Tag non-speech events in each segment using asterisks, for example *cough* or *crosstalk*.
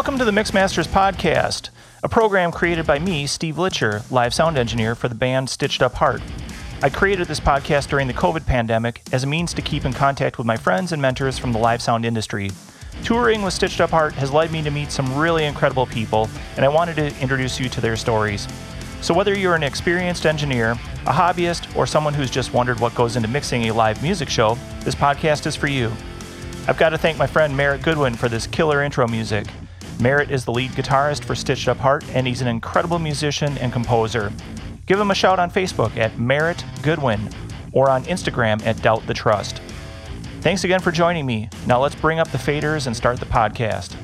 Welcome to the Mixmasters Podcast, a program created by me, Steve Litcher, live sound engineer for the band Stitched Up Heart. I created this podcast during the COVID pandemic as a means to keep in contact with my friends and mentors from the live sound industry. Touring with Stitched Up Heart has led me to meet some really incredible people, and I wanted to introduce you to their stories. So, whether you're an experienced engineer, a hobbyist, or someone who's just wondered what goes into mixing a live music show, this podcast is for you. I've got to thank my friend Merritt Goodwin for this killer intro music. Merritt is the lead guitarist for Stitched Up Heart, and he's an incredible musician and composer. Give him a shout on Facebook at Merritt Goodwin or on Instagram at Doubt the Trust. Thanks again for joining me. Now let's bring up the faders and start the podcast.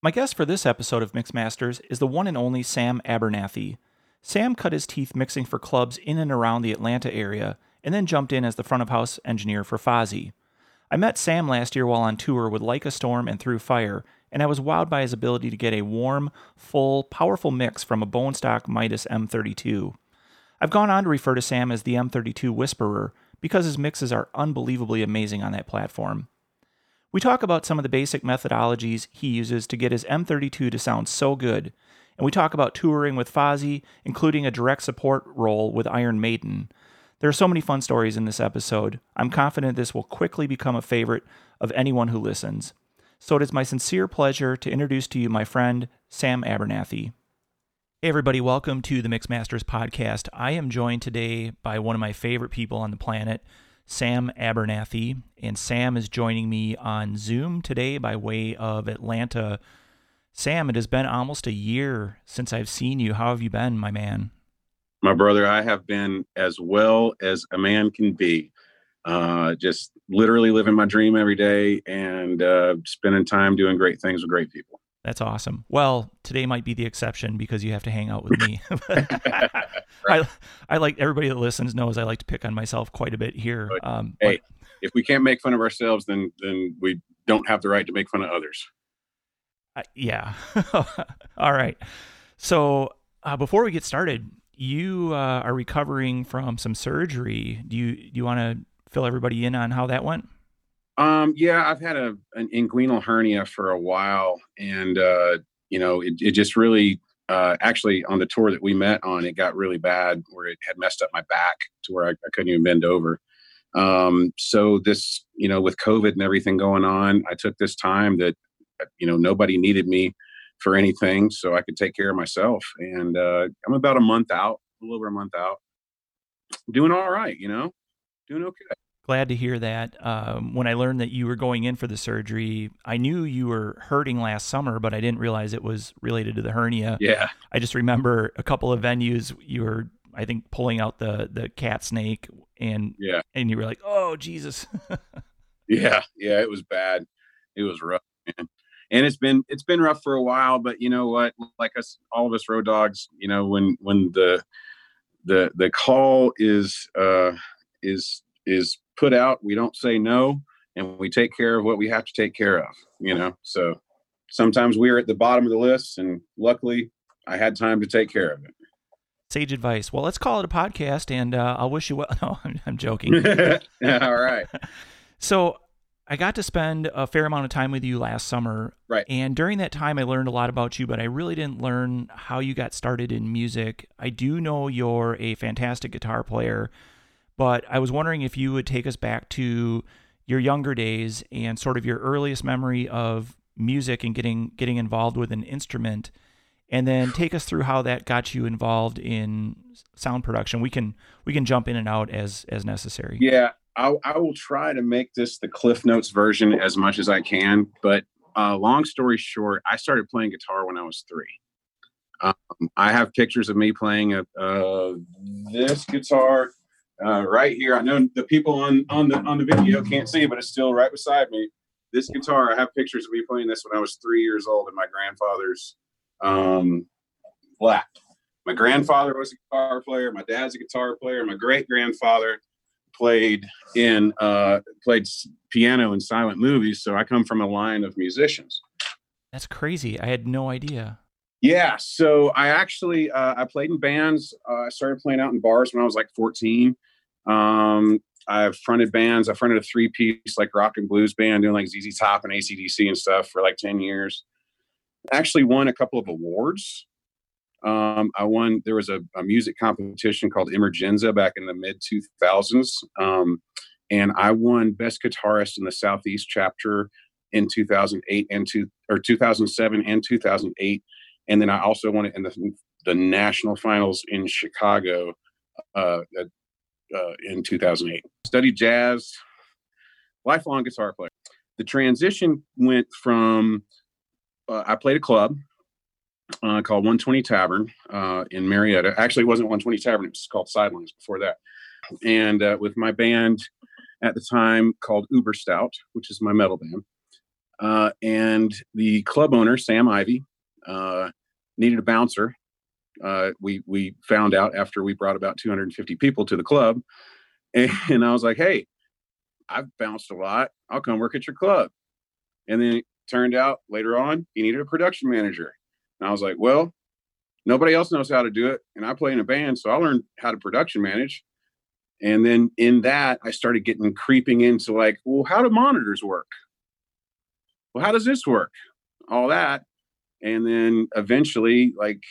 My guest for this episode of Mixmasters is the one and only Sam Abernathy. Sam cut his teeth mixing for clubs in and around the Atlanta area, and then jumped in as the front of house engineer for Fozzy. I met Sam last year while on tour with Like a Storm and Through Fire, and I was wowed by his ability to get a warm, full, powerful mix from a bone stock Midas M32. I've gone on to refer to Sam as the M32 Whisperer because his mixes are unbelievably amazing on that platform. We talk about some of the basic methodologies he uses to get his M32 to sound so good, and we talk about touring with Fozzy, including a direct support role with Iron Maiden. There are so many fun stories in this episode. I'm confident this will quickly become a favorite of anyone who listens. So it is my sincere pleasure to introduce to you my friend, Sam Abernathy. Hey, everybody, welcome to the Mixmasters podcast. I am joined today by one of my favorite people on the planet, Sam Abernathy. And Sam is joining me on Zoom today by way of Atlanta, Sam, it has been almost a year since I've seen you. How have you been, my man? My brother, I have been as well as a man can be. Uh, just literally living my dream every day and uh, spending time doing great things with great people. That's awesome. Well, today might be the exception because you have to hang out with me. *laughs* *laughs* I, I like everybody that listens knows I like to pick on myself quite a bit here. Um, hey, but, if we can't make fun of ourselves, then then we don't have the right to make fun of others. Uh, yeah. *laughs* All right. So uh, before we get started, you uh, are recovering from some surgery. Do you do you want to fill everybody in on how that went? Um, yeah, I've had a an inguinal hernia for a while, and uh, you know, it, it just really uh, actually on the tour that we met on, it got really bad where it had messed up my back to where I, I couldn't even bend over. Um, so this, you know, with COVID and everything going on, I took this time that you know nobody needed me for anything so i could take care of myself and uh, i'm about a month out a little over a month out. Doing all right you know? Doing okay. Glad to hear that. Um, when i learned that you were going in for the surgery i knew you were hurting last summer but i didn't realize it was related to the hernia. Yeah. I just remember a couple of venues you were i think pulling out the the cat snake and yeah. and you were like oh jesus. *laughs* Yeah yeah it was bad. It was rough man and it's been it's been rough for a while but you know what? Like us all of us road dogs you know when when the the the call is uh is is put out we don't say no and we take care of what we have to take care of you know? So sometimes we're at the bottom of the list and luckily i had time to take care of it. Sage advice. Well let's call it a podcast and uh, i'll wish you well. *laughs* No i'm, I'm joking. *laughs* All right. *laughs* So I got to spend a fair amount of time with you last summer. Right. And during that time, I learned a lot about you, but I really didn't learn how you got started in music. I do know you're a fantastic guitar player, but I was wondering if you would take us back to your younger days and sort of your earliest memory of music and getting getting involved with an instrument and then *sighs* take us through how that got you involved in sound production. We can we can jump in and out as as necessary. Yeah, I, I, will try to make this the Cliff Notes version as much as I can. But uh, long story short, I started playing guitar when I was three. Um, I have pictures of me playing a, uh, this guitar uh, right here. I know the people on on the on the video can't see, but it's still right beside me. This guitar, I have pictures of me playing this when I was three years old in my grandfather's um, lap. My grandfather was a guitar player. My dad's a guitar player. My great grandfather played in uh, played piano in silent movies, so I come from a line of musicians. That's crazy. I had no idea. Yeah, so I actually uh, I played in bands. Uh, I started playing out in bars when I was like 14, Um, I've fronted bands. I fronted a three piece like rock and blues band doing like ZZ Top and ACDC and stuff for like 10 years. Actually won a couple of awards. Um, I won, there was a, a, music competition called Emergenza back in the mid 2000s. Um, and I won best guitarist in the Southeast chapter in 2008 and two, or 2007 and 2008. And then I also won it in the, the national finals in Chicago uh, uh, in 2008. Studied jazz, lifelong guitar player. The transition went from uh, I played a club uh, called 120 Tavern uh, in Marietta. Actually, it wasn't 120 Tavern; it was called Sidelines before that. And uh, with my band at the time called Uber Stout, which is my metal band, uh, and the club owner Sam Ivy uh, needed a bouncer uh, we we found out after we brought about 250 people to the club, and, and I was like, "Hey, I've bounced a lot. I'll come work at your club." And then it turned out later on he needed a production manager, and I was like, "Well, nobody else knows how to do it, and I play in a band, so I learned how to production manage." And then in that, I started getting creeping into like, well, how do monitors work? Well, how does this work? All that. And then eventually, like,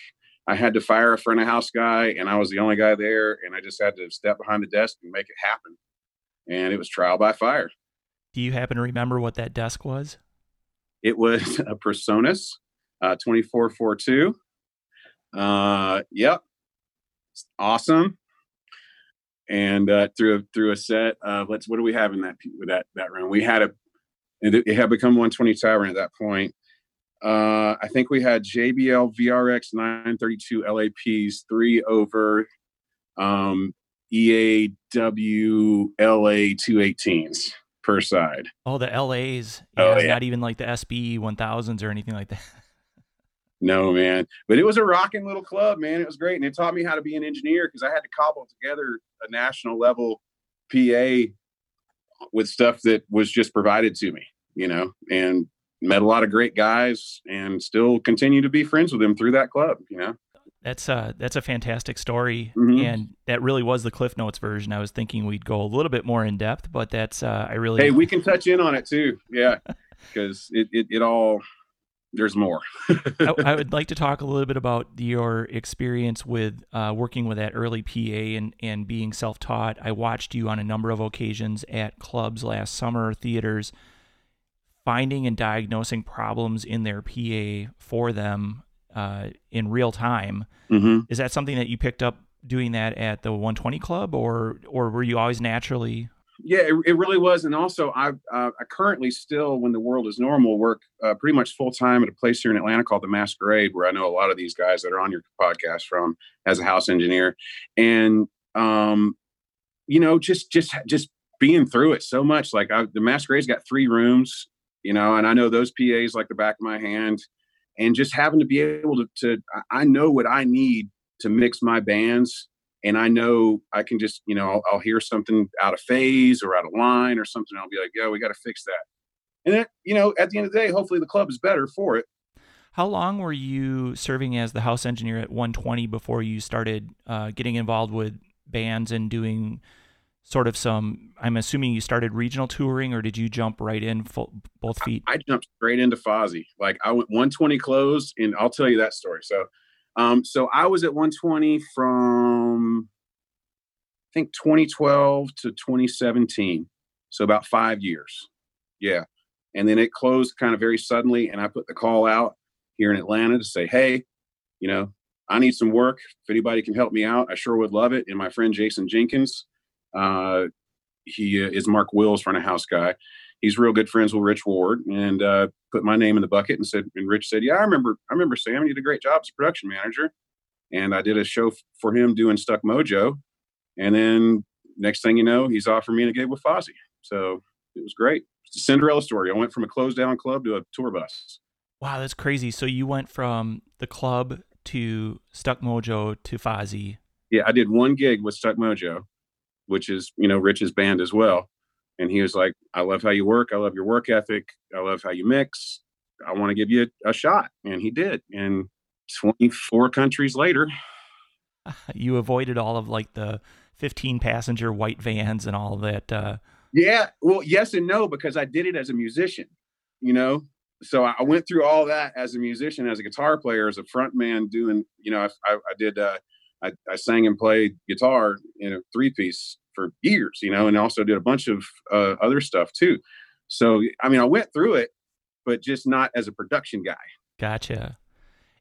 I had to fire a front of house guy, and I was the only guy there, and I just had to step behind the desk and make it happen. And it was trial by fire. Do you happen to remember what that desk was? It was *laughs* a Presonus uh, 2442. Uh, yep. awesome. And uh, through a, through a set, of let's what do we have in that that that room? We had a it had become 120 Tavern at that point, uh, I think we had JBL VRX 932 LAPs, three over um, EAW LA 218s per side. Oh, the LAs. Yeah, oh, yeah. Not even like the SB 1000s or anything like that. *laughs* no, man. But it was a rocking little club, man. It was great. And it taught me how to be an engineer because I had to cobble together a national level PA with stuff that was just provided to me, you know, and met a lot of great guys and still continue to be friends with them through that club you know that's uh that's a fantastic story mm-hmm. and that really was the cliff notes version i was thinking we'd go a little bit more in depth but that's uh i really hey we can touch in on it too yeah *laughs* because it, it, it all there's more I, *laughs* I, would like to talk a little bit about your experience with uh, working with that early pa and and being self-taught i watched you on a number of occasions at clubs last summer theaters finding and diagnosing problems in their PA for them uh, in real time. Mm-hmm. Is that something that you picked up doing that at the 120 Club, or or were you always naturally? Yeah, it, it really was, and also I uh, I currently still, when the world is normal, work uh, pretty much full time at a place here in Atlanta called the Masquerade, where I know a lot of these guys that are on your podcast from as a house engineer, and um, you know, just just just being through it so much. Like I, the Masquerade's got three rooms you know, and I know those PAs like the back of my hand. And just having to be able to, to I know what I need to mix my bands and I know I can just, you know, I'll, I'll, hear something out of phase or out of line or something. I'll be like, yeah, we got to fix that. And then, you know, at the end of the day, hopefully the club is better for it. How long were you serving as the house engineer at 120 before you started uh, getting involved with bands and doing sort of some i'm assuming you started regional touring or did you jump right in full, both feet I, I, jumped straight into fozzy like i went 120 closed and i'll tell you that story so um so i was at 120 from i think 2012 to 2017 so about five years. Yeah. And then it closed kind of very suddenly and i put the call out here in atlanta to say hey you know i need some work. If anybody can help me out i sure would love it. And my friend jason jenkins uh, he uh, is Mark Wills, front of house guy. He's real good friends with Rich Ward, and uh, put my name in the bucket and said. And Rich said, "Yeah, I remember. I remember Sam. You did a great job as a production manager." And I did a show f- for him doing Stuck Mojo, and then next thing you know, he's offering me a gig with Fozzy. So it was great. It's a Cinderella story. I went from a closed down club to a tour bus. Wow, that's crazy. So you went from the club to Stuck Mojo to Fozzy. Yeah, I did one gig with Stuck Mojo, which is you know Rich's band as well. And he was like, "I love how you work. I love your work ethic. I love how you mix. I want to give you a, a shot." And he did. And 24 countries later, *laughs* you avoided all of like the 15 passenger white vans and all that. Uh, yeah. Well, yes and no, because I did it as a musician, you know? So I went through all that as a musician, as a guitar player, as a front man doing, you know, I, I, I did, uh, I, I, sang and played guitar in a three piece for years, you know, and also did a bunch of uh, other stuff too. So, I mean, I went through it, but just not as a production guy. Gotcha.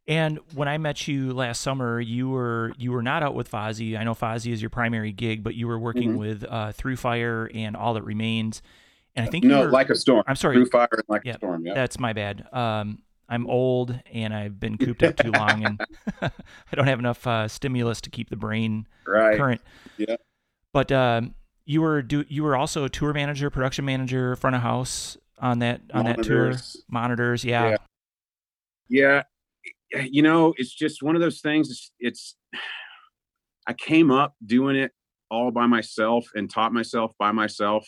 And when I met you last summer, you were you were not out with Fozzy. I know Fozzy is your primary gig, but you were working mm-hmm. with uh, Through Fire and All That Remains. And I think no, were, like a storm. I'm sorry, Through Fire and Like a Storm. Yeah, that's my bad. Um, I'm old and I've been cooped up too long, and *laughs* I don't have enough uh, stimulus to keep the brain *laughs* right. current. Yeah. But um, you were do you were also a tour manager, production manager, front of house on that on Monitors. that tour. Monitors, yeah. yeah. Yeah, you know, it's just one of those things. It's, it's, I came up doing it all by myself and taught myself by myself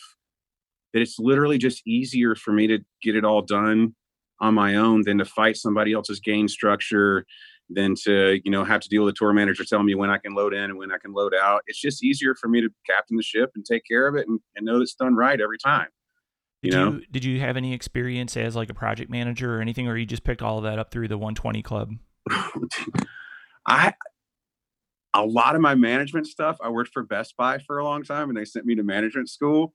that it's literally just easier for me to get it all done on my own than to fight somebody else's gain structure than to you know have to deal with the tour manager telling me when i can load in and when i can load out it's just easier for me to captain the ship and take care of it and, and know it's done right every time you did know? you did you have any experience as like a project manager or anything, or you just picked all of that up through the 120 club? *laughs* I a lot of my management stuff. I worked for Best Buy for a long time, and they sent me to management school.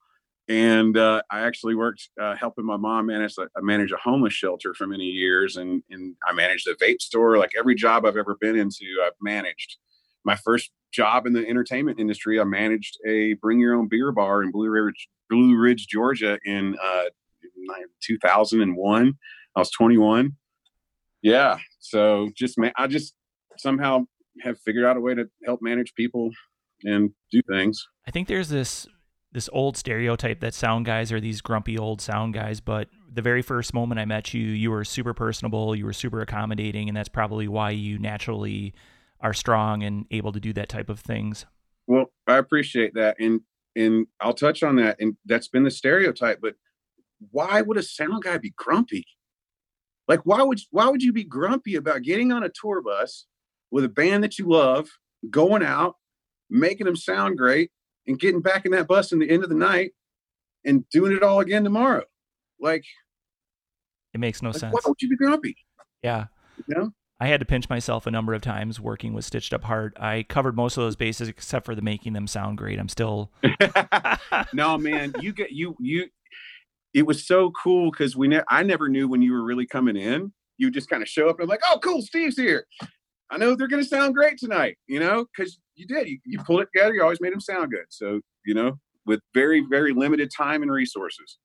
And uh, I actually worked uh, helping my mom manage a, manage a homeless shelter for many years, and and I managed a vape store. Like every job I've ever been into, I've managed. My first job in the entertainment industry, I managed a bring your own beer bar in Blue Ridge, Blue Ridge, Georgia in uh, 2001. I was 21. Yeah. So just, man, I just somehow have figured out a way to help manage people and do things. I think there's this this old stereotype that sound guys are these grumpy old sound guys, but the very first moment I met you, you were super personable, you were super accommodating, and that's probably why you naturally are strong and able to do that type of things. Well, I appreciate that. And and I'll touch on that. And that's been the stereotype. But why would a sound guy be grumpy? Like, why would why would you be grumpy about getting on a tour bus with a band that you love, going out, making them sound great, and getting back in that bus in the end of the night and doing it all again tomorrow? Like, it makes no like, sense. Why would you be grumpy? Yeah. You know? I had to pinch myself a number of times working with Stitched Up Heart. I covered most of those bases except for the making them sound great. I'm still *laughs* No, man, you get you you it was so cool because we ne- I never knew when you were really coming in. You just kind of show up and I'm like, oh cool, Steve's here. I know they're gonna sound great tonight, you know, because you did. You, you pulled it together, you always made them sound good. So, you know, with very, very limited time and resources.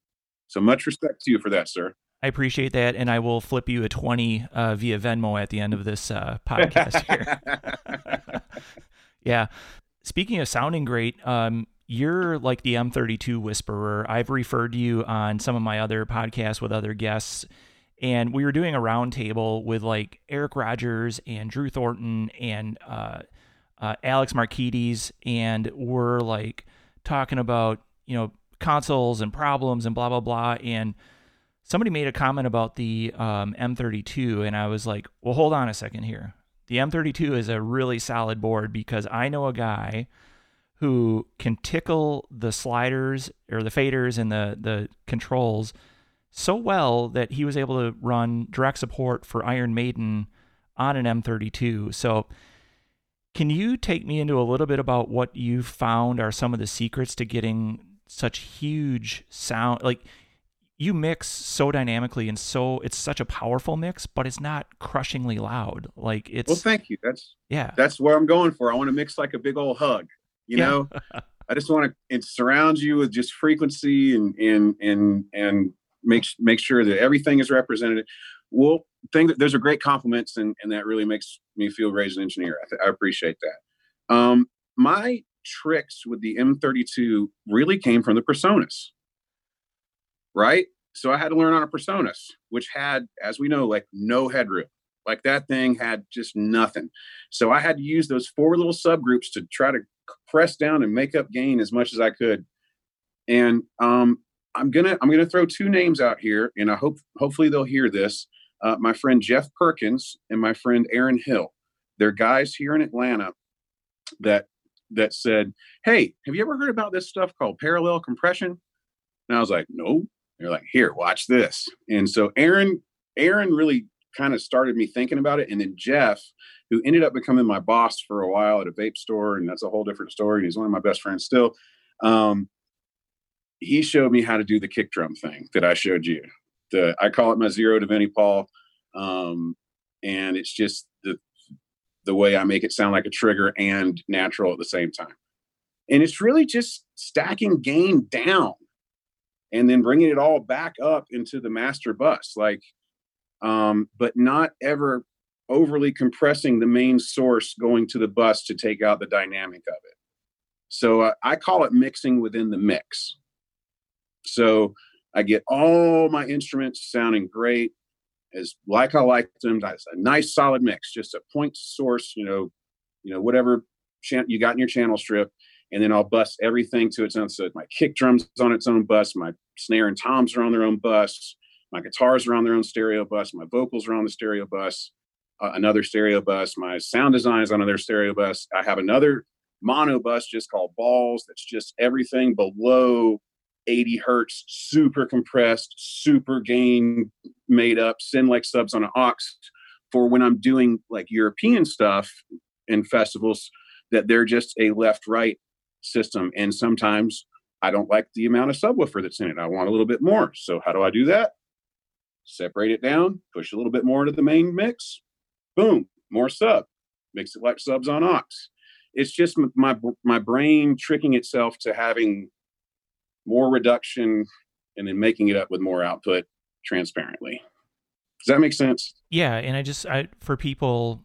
So much respect to you for that, sir. I appreciate that, and I will flip you a twenty uh, via Venmo at the end of this uh, podcast here. *laughs* *laughs* yeah. Speaking of sounding great, um, you're like the M32 whisperer. I've referred you on some of my other podcasts with other guests, and we were doing a roundtable with like Eric Rogers and Drew Thornton and uh, uh, Alex Marquides, and we're like talking about you know consoles and problems and blah blah blah, and somebody made a comment about the um, M32, and I was like, well, hold on a second here. The M32 is a really solid board because I know a guy who can tickle the sliders or the faders and the, the controls so well that he was able to run direct support for Iron Maiden on an M32. So, can you take me into a little bit about what you found are some of the secrets to getting such huge sound? Like, you mix so dynamically and so it's such a powerful mix, but it's not crushingly loud. Like it's well, thank you. That's yeah, that's where I'm going for. I want to mix like a big old hug. You yeah. know, *laughs* I just want to it surrounds you with just frequency and and and and make make sure that everything is represented. Well, that those are great compliments, and and that really makes me feel great as an engineer. I, th- I appreciate that. Um, my tricks with the M32 really came from the Presonus, right? So I had to learn on a Presonus, which had, as we know, like no headroom. Like that thing had just nothing. So I had to use those four little subgroups to try to press down and make up gain as much as I could. And um, I'm gonna I'm gonna throw two names out here, and I hope hopefully they'll hear this. Uh, my friend Jeff Perkins and my friend Aaron Hill. They're guys here in Atlanta that that said, Hey, have you ever heard about this stuff called parallel compression? And I was like, No. They're like, Here, watch this. And so Aaron, Aaron really kind of started me thinking about it. And then Jeff, who ended up becoming my boss for a while at a vape store, and that's a whole different story. And he's one of my best friends still. Um, he showed me how to do the kick drum thing that I showed you. The I call it my zero to Vinnie Paul, um, and it's just the the way I make it sound like a trigger and natural at the same time. And it's really just stacking gain down and then bringing it all back up into the master bus, like, um, but not ever overly compressing the main source going to the bus to take out the dynamic of it. So uh, I call it mixing within the mix. So I get all my instruments sounding great, as like I like them. That's a nice solid mix, just a point source, you know, you know whatever chan- you got in your channel strip, and then I'll bust everything to its own. So my kick drums on its own bus, my snare and toms are on their own bus, my guitars are on their own stereo bus, my vocals are on the stereo bus, uh, another stereo bus, my sound design is on another stereo bus. I have another mono bus just called balls that's just everything below 80 hertz super compressed super gain made up send like subs on an aux for when i'm doing like european stuff in festivals that they're just a left right system. And sometimes i don't like the amount of subwoofer that's in it. I want a little bit more. So how do i do that? Separate it down push a little bit more into the main mix. Boom more sub. Mix it like subs on aux. It's just my my brain tricking itself to having more reduction and then making it up with more output transparently. Does that make sense? Yeah, and I just I for people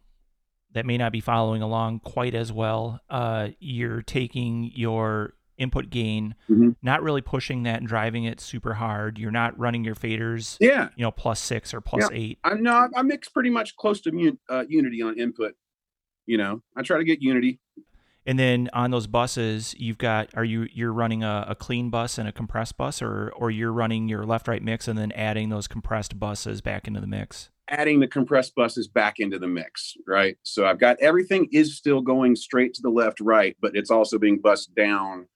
that may not be following along quite as well, uh, you're taking your input gain, mm-hmm. not really pushing that and driving it super hard. You're not running your faders, yeah, you know, plus six or plus yeah. eight. I'm not. I mix pretty much close to uh, unity on input. You know, I try to get unity. And then on those buses, you've got are you you're running a, a, clean bus and a compressed bus, or or you're running your left right mix and then adding those compressed buses back into the mix. Adding the compressed buses back into the mix, right? So I've got everything is still going straight to the left right, but it's also being bussed down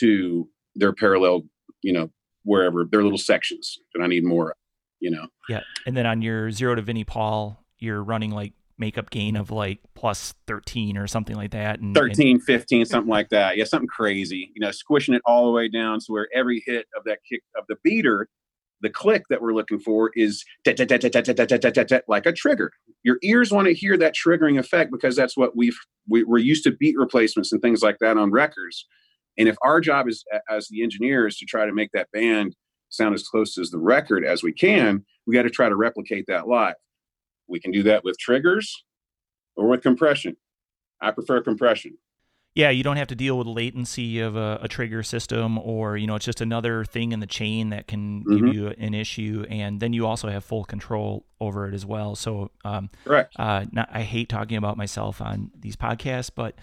to their parallel, you know, wherever their little sections and I need more, you know. Yeah, and then on your zero to Vinnie Paul, you're running like makeup gain of like plus 13 or something like that and 13 and, 15 something like that yeah something crazy you know squishing it all the way down so where every hit of that kick of the beater the click that we're looking for is like a trigger your ears want to hear that triggering effect because that's what we've we, we're used to beat replacements and things like that on records and if our job is as the engineer is to try to make that band sound as close as the record as we can we got to try to replicate that live we can do that with triggers or with compression. I prefer compression. Yeah, you don't have to deal with latency of a, a, trigger system, or you know, it's just another thing in the chain that can mm-hmm. give you an issue, and then you also have full control over it as well. So, um, correct. Uh, not, I hate talking about myself on these podcasts, but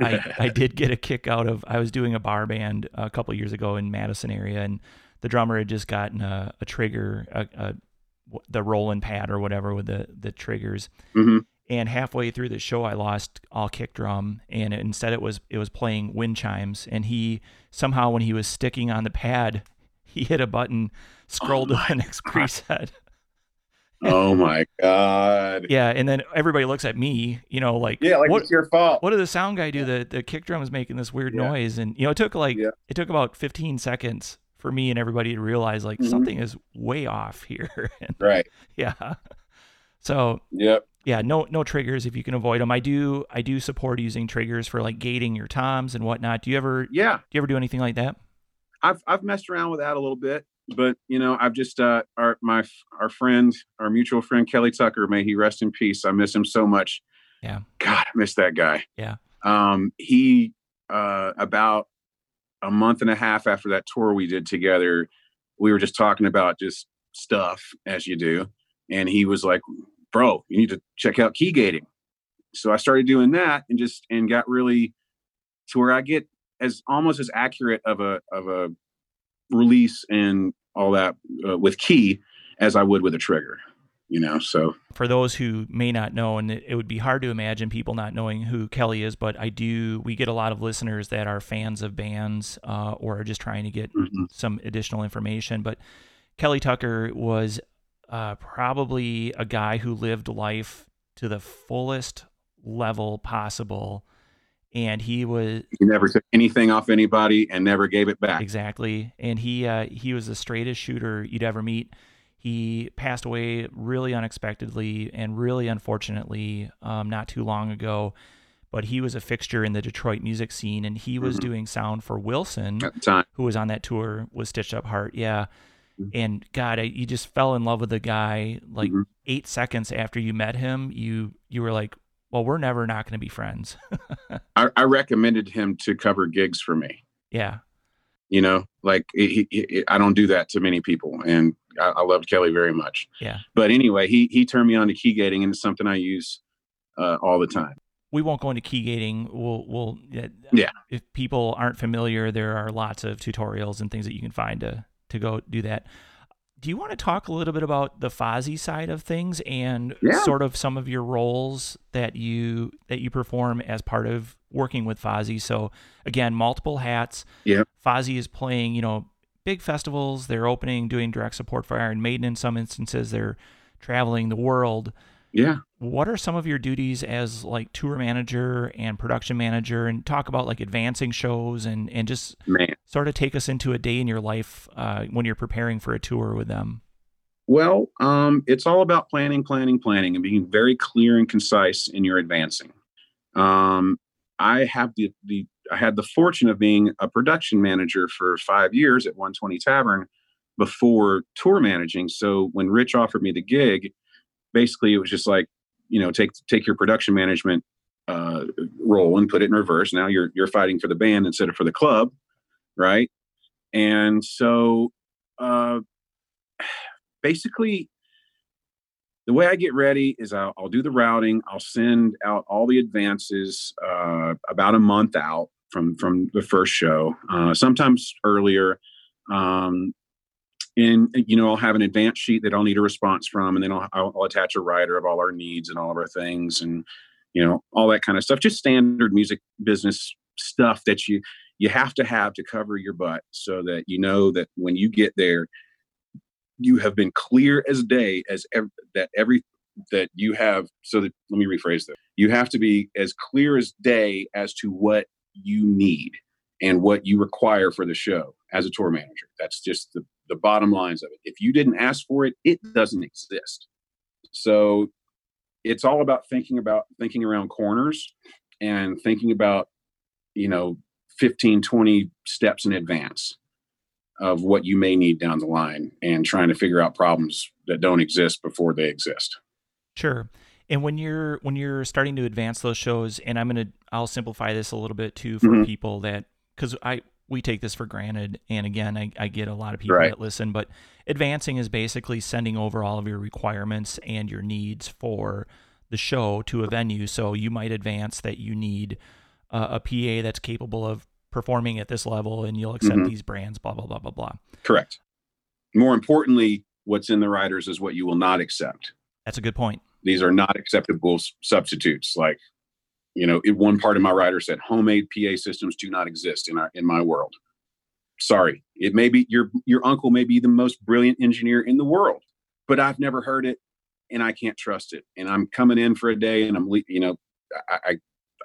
I, *laughs* I did get a kick out of. I was doing a bar band a couple years ago in Madison area, and the drummer had just gotten a, a trigger, a, a the Roland pad or whatever with the the triggers. Mm-hmm. And halfway through the show, I lost all kick drum, and instead it was it was playing wind chimes. And he somehow, when he was sticking on the pad, he hit a button, scrolled oh to the next God. preset. *laughs* oh my god! Yeah, and then everybody looks at me, you know, like yeah, like what, it's your fault. What did the sound guy do? The the kick drum is making this weird yeah. noise, and you know, it took like yeah. it took about 15 seconds for me and everybody to realize like mm-hmm. something is way off here. *laughs* and, right. *laughs* Yeah. So. Yep. Yeah. No. No triggers if you can avoid them. I do. I do support using triggers for like gating your toms and whatnot. Do you ever? Yeah. Do you ever do anything like that? I've I've messed around with that a little bit, but you know, I've just uh, our my our friend, our mutual friend Kelly Tucker, may he rest in peace. I miss him so much. Yeah. God, I miss that guy. Yeah. Um, he uh, about a month and a half after that tour we did together, we were just talking about just stuff as you do. And he was like, bro, you need to check out key gating. So I started doing that and just, and got really to where I get as almost as accurate of a, of a release and all that uh, with key as I would with a trigger. You know. So for those who may not know, and it, would be hard to imagine people not knowing who Kelly is, but I do. We get a lot of listeners that are fans of bands uh, or are just trying to get Mhm. some additional information. But Kelly Tucker was uh, probably a guy who lived life to the fullest level possible, and he was he never took anything off anybody and never gave it back. Exactly. And he uh, he was the straightest shooter you'd ever meet. He passed away really unexpectedly and really unfortunately um, not too long ago. But he was a fixture in the Detroit music scene, and he was Mhm. doing sound for Wilson, At the time, who was on that tour with Stitched Up Heart. Yeah. Mhm. And God, I, you just fell in love with the guy. Like Mhm. eight seconds after you met him, you you were like, "Well, we're never not going to be friends." *laughs* I, I recommended him to cover gigs for me. yeah, You know, like he, he, he- I don't do that to many people, and I, I loved Kelly very much. yeah. But anyway, he he turned me on to key gating, and it's something I use uh, all the time. we won't go into key gating. We'll, we'll, yeah. Yeah. If people aren't familiar, there are lots of tutorials and things that you can find to to go do that. Do you want to talk a little bit about the Fozzy side of things and Yeah. sort of some of your roles that you that you perform as part of working with Fozzy? So again, multiple hats. Yeah. Fozzy is playing, you know, big festivals. They're opening, doing direct support for Iron Maiden in some instances. They're traveling the world Yeah. what are some of your duties as like tour manager and production manager and talk about like advancing shows and and just Man. sort of take us into a day in your life uh, when you're preparing for a tour with them Well, um, it's all about planning, planning, planning, and being very clear and concise in your advancing. Um, I have the the I had the fortune of being a production manager for five years at 120 Tavern before tour managing. So when Rich offered me the gig, basically it was just like, you know, take take your production management uh, role and put it in reverse. Now you're you're fighting for the band instead of for the club, right? And so. Uh, *sighs* basically the way I get ready is I'll, I'll do the routing. I'll send out all the advances uh, about a month out from from the first show, uh, sometimes earlier. Um, and you know, I'll have an advance sheet that I'll need a response from, and then I'll, I'll, attach a writer of all our needs and all of our things, and you know, all that kind of stuff. Just standard music business stuff that you you have to have to cover your butt, so that you know that when you get there, you have been clear as day as ev- that every that you have so that let me rephrase that. You have to be as clear as day as to what you need and what you require for the show as a tour manager. That's just the, the bottom lines of it. If you didn't ask for it it doesn't exist. So it's all about thinking about thinking around corners and thinking about you know 15 20 steps in advance of what you may need down the line and trying to figure out problems that don't exist before they exist. sure and when you're when you're starting to advance those shows and i'm gonna i'll simplify this a little bit too for Mhm. people that because i we take this for granted and again I, I get a lot of people Right. that listen but advancing is basically sending over all of your requirements and your needs for the show to a venue so you might advance that you need uh, a pa that's capable of performing at this level and you'll accept Mhm. these brands blah blah blah blah blah Correct. More importantly, what's in the riders is what you will not accept. that's a good point These are not acceptable s- substitutes. Like, you know, in one part of my rider said homemade PA systems do not exist in our in my world. Sorry, it may be your your uncle may be the most brilliant engineer in the world, but I've never heard it, and I can't trust it. And I'm coming in for a day, and I'm le- you know, I I,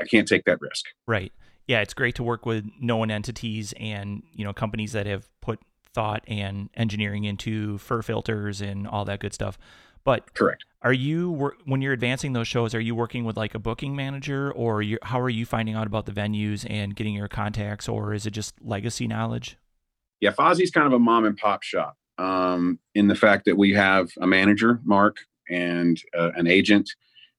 I can't take that risk. Right. Yeah, it's great to work with known entities and you know companies that have put thought and engineering into FIR filters and all that good stuff. But Correct. are you when you're advancing those shows? Are you working with like a booking manager, or how are you finding out about the venues and getting your contacts, or is it just legacy knowledge? yeah, Fozzy's kind of a mom and pop shop um, in the fact that we have a manager, Mark, and uh, an agent,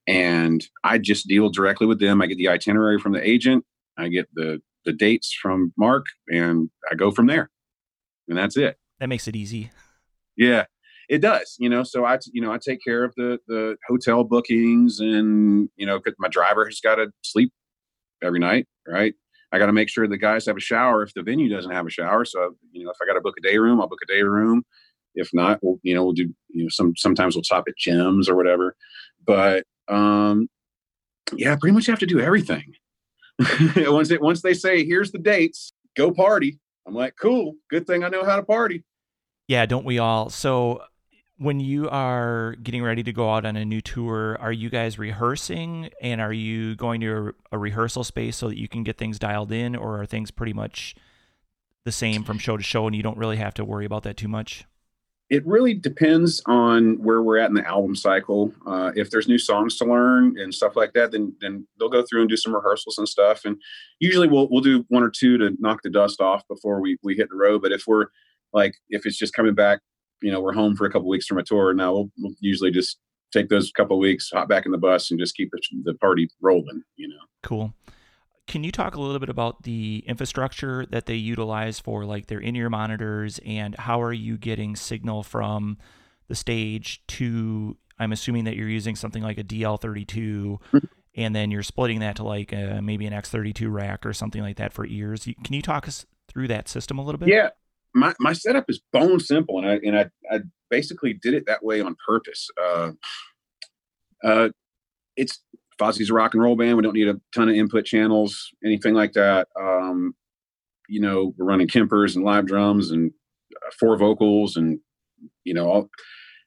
and I just deal directly with them. I get the itinerary from the agent, I get the the dates from Mark, and I go from there, and that's it. That makes it easy. Yeah, it does. You know, so I, you know, I take care of the the hotel bookings, and you know, 'cause my driver has got to sleep every night, right? I got to make sure the guys have a shower if the venue doesn't have a shower. So, you know, if I got to book a day room, I'll book a day room. If not, we'll you know we'll do you know some sometimes we'll top at gyms or whatever. But um, yeah, pretty much you have to do everything. *laughs* once they once they say here's the dates, go party. I'm like, cool. Good thing I know how to party. Yeah, don't we all? So when you are getting ready to go out on a new tour, are you guys rehearsing and are you going to a, a rehearsal space so that you can get things dialed in, or are things pretty much the same from show to show and you don't really have to worry about that too much? It really depends on where we're at in the album cycle. Uh, if there's new songs to learn and stuff like that, then then they'll go through and do some rehearsals and stuff. And usually we'll we'll do one or two to knock the dust off before we we hit the road. But if we're like if it's just coming back, you know, we're home for a couple weeks from a tour. Now we'll, we'll usually just take those couple weeks, hop back in the bus, and just keep the, the party rolling. You know. Cool. Can you talk a little bit about the infrastructure that they utilize for like their in-ear monitors and how are you getting signal from the stage to I'm assuming that you're using something like a DL32 mm-hmm. and then you're splitting that to like a, maybe an X32 rack or something like that for ears. Can you talk us through that system a little bit? Yeah. My, my setup is bone simple and I, and I, I basically did it that way on purpose. Uh, uh, it's Fozzy's a rock and roll band. We don't need a ton of input channels, anything like that. Um, you know, we're running Kempers and live drums and uh, four vocals and you know, all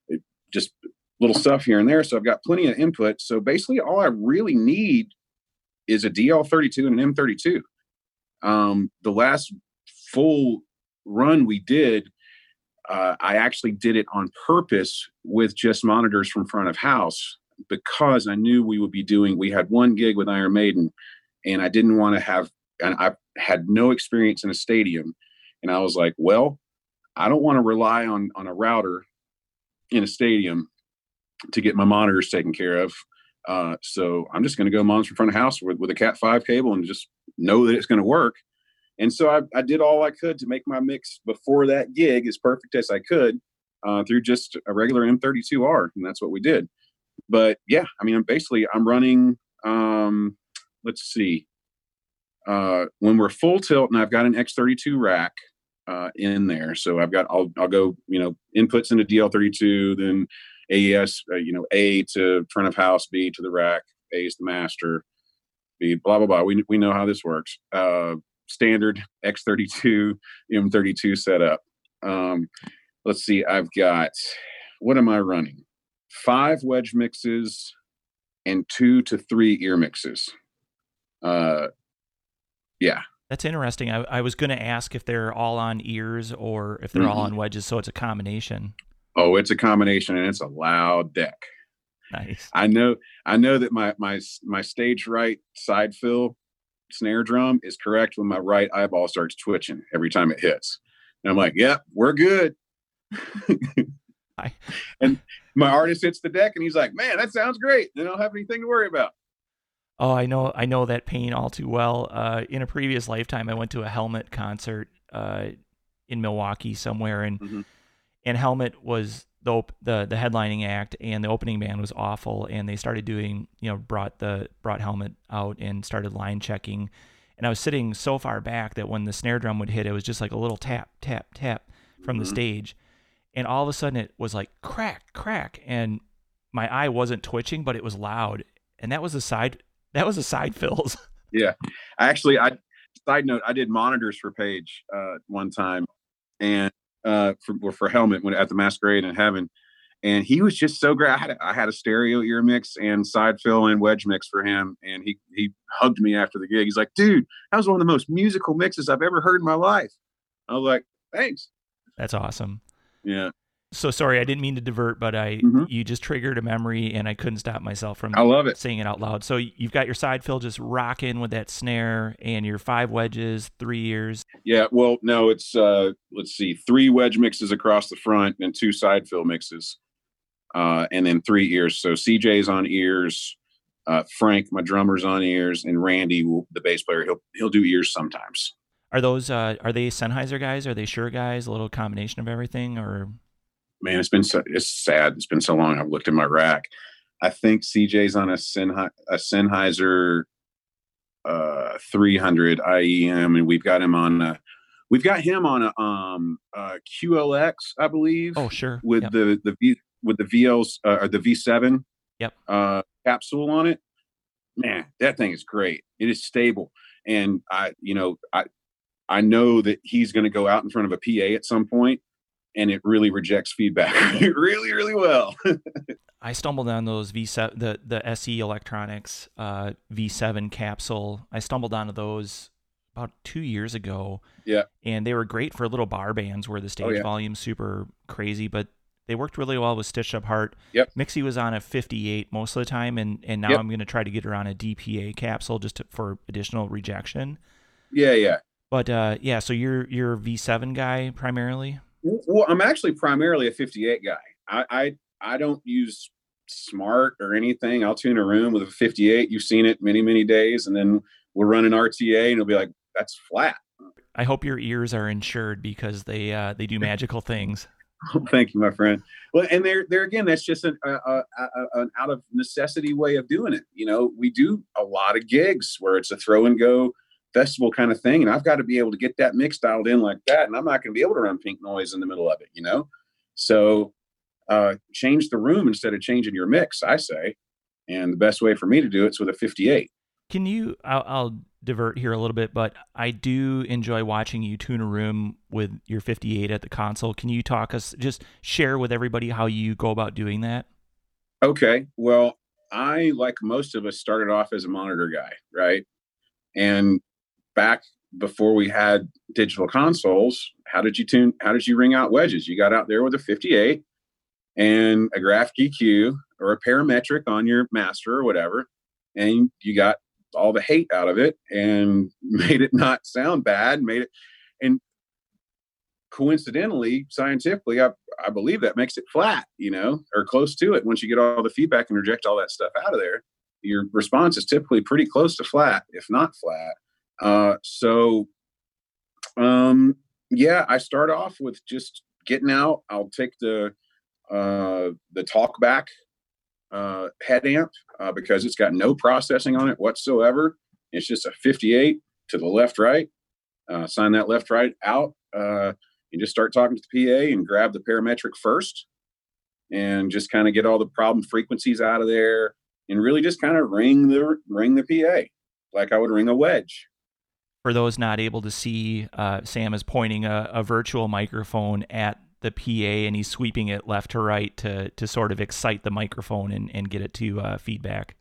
it, just little stuff here and there. So I've got plenty of input. So basically, all I really need is a DL32 and an M32. Um, the last full run we did, uh, I actually did it on purpose with just monitors from front of house because I knew we would be doing. We had one gig with Iron Maiden, and I didn't want to have. And I had no experience in a stadium, and I was like, well, I don't want to rely on on a router in a stadium to get my monitors taken care of. Uh, so I'm just going to go monitors in front of house with, with a Cat five cable and just know that it's going to work. And so I, I, did all I could to make my mix before that gig as perfect as I could uh, through just a regular M32R, and that's what we did but yeah, I mean, I'm basically I'm running. Um, let's see. Uh, when we're full tilt, and I've got an X32 rack uh, in there, so I've got I'll I'll go you know inputs into DL32, then AES uh, you know A to front of house, B to the rack, A is the master, B blah blah blah. We we know how this works. Uh, standard X32 M32 setup. Um, let's see. I've got what am I running? Five wedge mixes and two to three ear mixes. Uh, yeah. That's interesting. I, I was going to ask if they're all on ears or if they're mm-hmm. all on wedges, so it's a combination. Oh, it's a combination, and it's a loud deck. Nice. I know. I know that my my my stage right side fill snare drum is correct when my right eyeball starts twitching every time it hits. And I'm like, "Yep, yeah, we're good." *laughs* *laughs* and my artist hits the deck and he's like, "Man, that sounds great." Then I don't have anything to worry about. Oh, I know, I know that pain all too well. Uh, in a previous lifetime, I went to a Helmet concert uh, in Milwaukee somewhere, and mm-hmm. and Helmet was the, op- the the headlining act, and the opening band was awful. And they started doing, you know, brought the brought Helmet out and started line checking. And I was sitting so far back that when the snare drum would hit, it was just like a little tap, tap, tap from mm-hmm. the stage and all of a sudden it was like crack, crack, and my eye wasn't twitching, but it was loud, and that was a side that was a side fills. *laughs* Yeah, actually, I side note, I did monitors for Page uh, one time, and uh, for for Helmet when at the Masquerade in Heaven, and he was just so great. I had a, I had a stereo ear mix and side fill and wedge mix for him, and he he hugged me after the gig. He's like, "Dude, that was one of the most musical mixes I've ever heard in my life." I was like, "Thanks." That's awesome. Yeah. So sorry, I didn't mean to divert, but I mm-hmm. you just triggered a memory, and I couldn't stop myself from. I love it saying it out loud. So you've got your side fill just rocking with that snare, and your five wedges, three ears. Yeah, well, no, it's uh let's see, three wedge mixes across the front and two side fill mixes, uh, and then three ears. So CJ's on ears, uh, Frank, my drummer's on ears, and Randy, the bass player, he'll he'll do ears sometimes. Are those uh, are they Sennheiser guys? Are they Shure guys? A little combination of everything, or man, it's been so it's sad. It's been so long. I've looked in my rack. I think CJ's on a Sennheiser, a Sennheiser uh, 300 IEM, and we've got him on a we've got him on a um uh QLX, I believe. Oh, sure. With Yep. the the V with the VLs uh, or the V7 Yep. uh capsule on it. Man, that thing is great. It is stable. And I, you know, I I know that he's going to go out in front of a PA at some point and it really rejects feedback *laughs* really really well. *laughs* I stumbled on those V7, the the SE Electronics uh, V7 capsule. I stumbled onto those about two years ago. Yeah. Oh, and they were great for little bar bands where the stage yeah. volume's super crazy, but they worked really well with Stitched Up Heart. Yep. Mixi was on a 58 most of the time, and and now Yep. I'm going to try to get her on a DPA capsule just to, for additional rejection. yeah, yeah. But uh, yeah, so you're you're a V7 guy primarily. Well, I'm actually primarily a 58 guy. I, I I don't use Smaart or anything. I'll tune a room with a 58. You've seen it many many days, and then we'll run an RTA, and it'll be like that's flat. I hope your ears are insured because they uh, they do magical *laughs* things. Thank you, my friend. Well, and there, there again, that's just an, a, a, a, an out of necessity way of doing it. You know, we do a lot of gigs where it's a throw and go festival kind of thing, and I've got to be able to get that mix dialed in like that, and I'm not going to be able to run pink noise in the middle of it. You know, so uh, change the room instead of changing your mix. I say, and the best way for me to do it's with a 58. Can you? I'll, I'll divert here a little bit, but I do enjoy watching you tune a room with your 58 at the console. Can you talk us? Just share with everybody how you go about doing that. Okay. Well, I, like most of us, started off as a monitor guy, right? And back before we had digital consoles, how did you tune? How did you ring out wedges? You got out there with a 58 and a graph EQ or a parametric on your master or whatever, and you got all the hate out of it and *laughs* made it not sound bad, made it, and coincidentally, scientifically, I, I believe that makes it flat, you know, or close to it. Once you get all the feedback and reject all that stuff out of there, your response is typically pretty close to flat, if not flat. Uh, so, um, yeah, I start off with just getting out. I'll take the uh, the talkback uh, head amp uh, because it's got no processing on it whatsoever. It's just a 58 to the left right. Uh, sign that left right out uh, and just start talking to the PA and grab the parametric first and just kind of get all the problem frequencies out of there and really just kind of ring the ring the PA like I would ring a wedge. For those not able to see, uh, Sam is pointing a, a virtual microphone at the PA and he's sweeping it left to right to to sort of excite the microphone and, and get it to uh, feedback.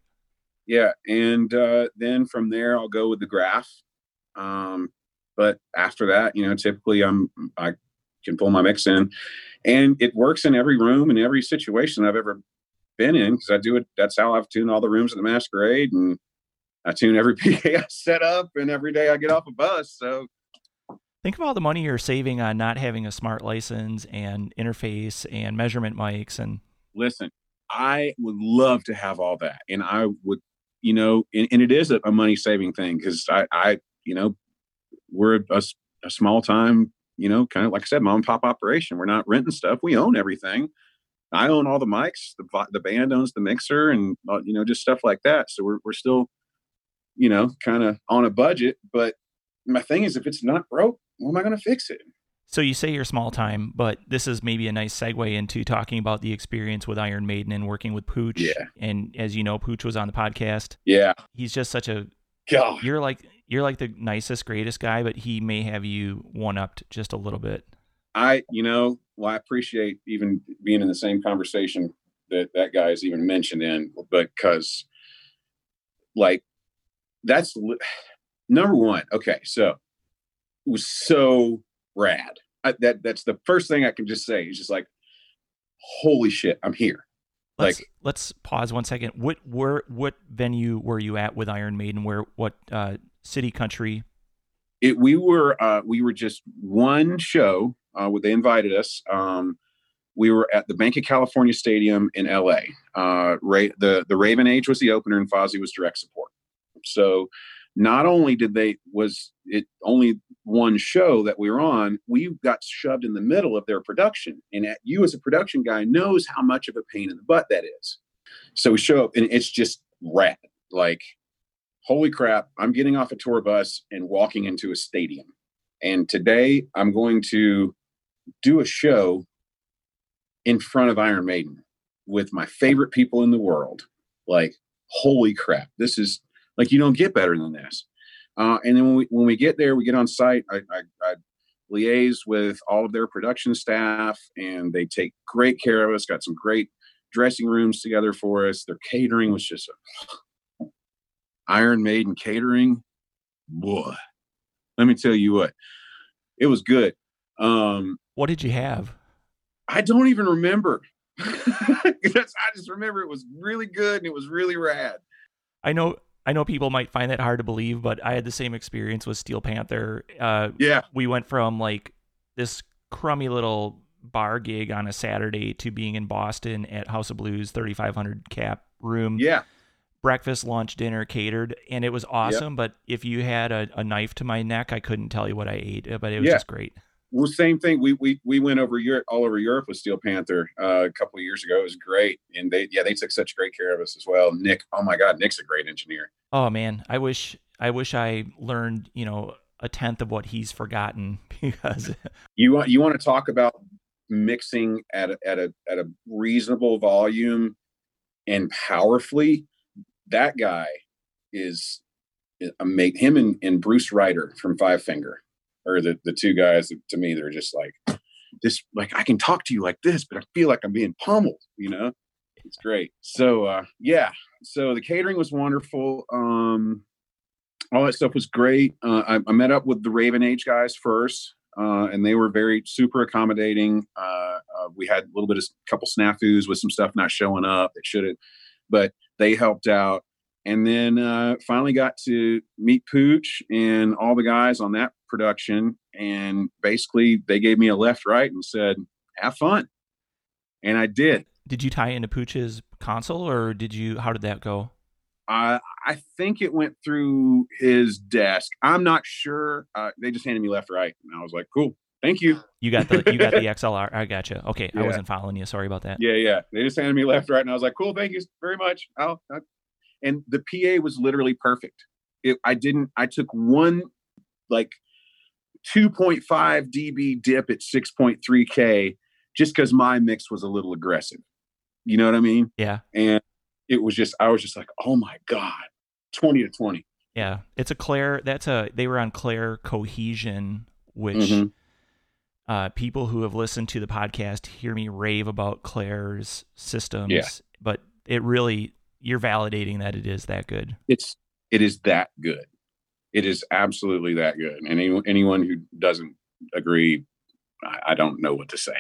Yeah, and uh, then from there I'll go with the graph. Um, but after that, you know, typically I'm I can pull my mix in, and it works in every room and every situation I've ever been in because I do it. That's how I've tuned all the rooms at the Masquerade, and I tune every *laughs* PA I set up, and every day I get off a bus. So Think of all the money you're saving on not having a Smaart license and interface and measurement mics and listen, I would love to have all that, and I would, you know, and, and it is a, a money saving thing because I, I, you know, we're a small time, you know, kind of like I said, mom and pop operation. We're not renting stuff; we own everything. I own all the mics. The the band owns the mixer, and uh, you know, just stuff like that. So we're we're still, you know, kind of on a budget. But my thing is, if it's not broke, how am I going to fix it? So you say you're small time, but this is maybe a nice segue into talking about the experience with Iron Maiden and working with Pooch. Yeah. And as you know, Pooch was on the podcast. Yeah, He's just such a God, you're like you're like the nicest, greatest guy, but he may have you one upped just a little bit. I, you know, well, I appreciate even being in the same conversation that that guy is even mentioned in, because like that's li- *sighs* number one. Okay, so it was so rad. I, that that's the first thing I can just say. It's just like, holy shit, I'm here. Let's Like- let's pause one second. What where what venue were you at with Iron Maiden? Where what uh, city, country? It we were uh, we were just one show. Uh, where they invited us. Um, we were at the Banc of California Stadium in LA. Uh, Ray, the the Raven Age was the opener, and Fozzy was direct support. So, not only did they was it only one show that we were on, we got shoved in the middle of their production, and at, you as a production guy knows how much of a pain in the butt that is. So we show up, and it's just rad. Like, holy crap! I'm getting off a tour bus and walking into a stadium. And today I'm going to do a show in front of Iron Maiden with my favorite people in the world. Like, holy crap, this is like you don't get better than this. Uh, and then when we when we get there, we get on site. I, I, I liaise with all of their production staff, and they take great care of us. Got some great dressing rooms together for us. Their catering was just a, *sighs* Iron Maiden catering. Boy, let me tell you what, it was good. Um, what did you have? I don't even remember. *laughs* I just remember it was really good and it was really rad. I know I know people might find that hard to believe, but I had the same experience with Steel Panther. Uh, yeah, we went from like this crummy little bar gig on a Saturday to being in Boston at House of Blues, 3,500 cap room. Yeah, breakfast, lunch, dinner catered, and it was awesome. Yep. But if you had a, a, knife to my neck, I couldn't tell you what I ate, but it was yeah. just great. Well, same thing. We we we went over Europe, all over Europe with Steel Panther uh, a couple of years ago. It was great, and they yeah they took such great care of us as well. Nick, oh my God, Nick's a great engineer. Oh man, I wish I wish I learned you know a tenth of what he's forgotten *laughs* because you want you want to talk about mixing at a, at a at a reasonable volume and powerfully. That guy is amazing. Him and, and Bruce Ryder from Five Finger or the the two guys to me they're just like this like I can talk to you like this, but I feel like I'm being pummeled, you know? It's great. So uh yeah. So the catering was wonderful. Um all that stuff was great. Uh, I, I, met up with the Raven Age guys first, uh, and they were very super accommodating. Uh, uh we had a little bit of a couple snafus with some stuff not showing up that should have, but they helped out and then uh, finally got to meet Pooch and all the guys on that production. And basically, they gave me a left, right, and said, "Have fun," and I did. Did you tie into Pooch's console, or did you? How did that go? Uh, I think it went through his desk. I'm not sure. Uh, they just handed me left, right, and I was like, "Cool, thank you." You got the you got the *laughs* XLR. I got you. Okay, yeah. I wasn't following you. Sorry about that. Yeah, yeah. They just handed me left, right, and I was like, "Cool, thank you very much." I'll, I'll and the PA was literally perfect. It, I didn't. I took one like 2.5 dB dip at 6.3k just because my mix was a little aggressive. You know what I mean? Yeah. And it was just I was just like, oh my god, 20 to 20. Yeah, it's a Clair. That's a they were on Clair Cohesion, which. Mm-hmm. Uh, people who have listened to the podcast hear me rave about Clair's systems, yeah. but it really you're validating that it is that good. It's it is that good. It is absolutely that good. And any, anyone who doesn't agree, I, I don't know what to say.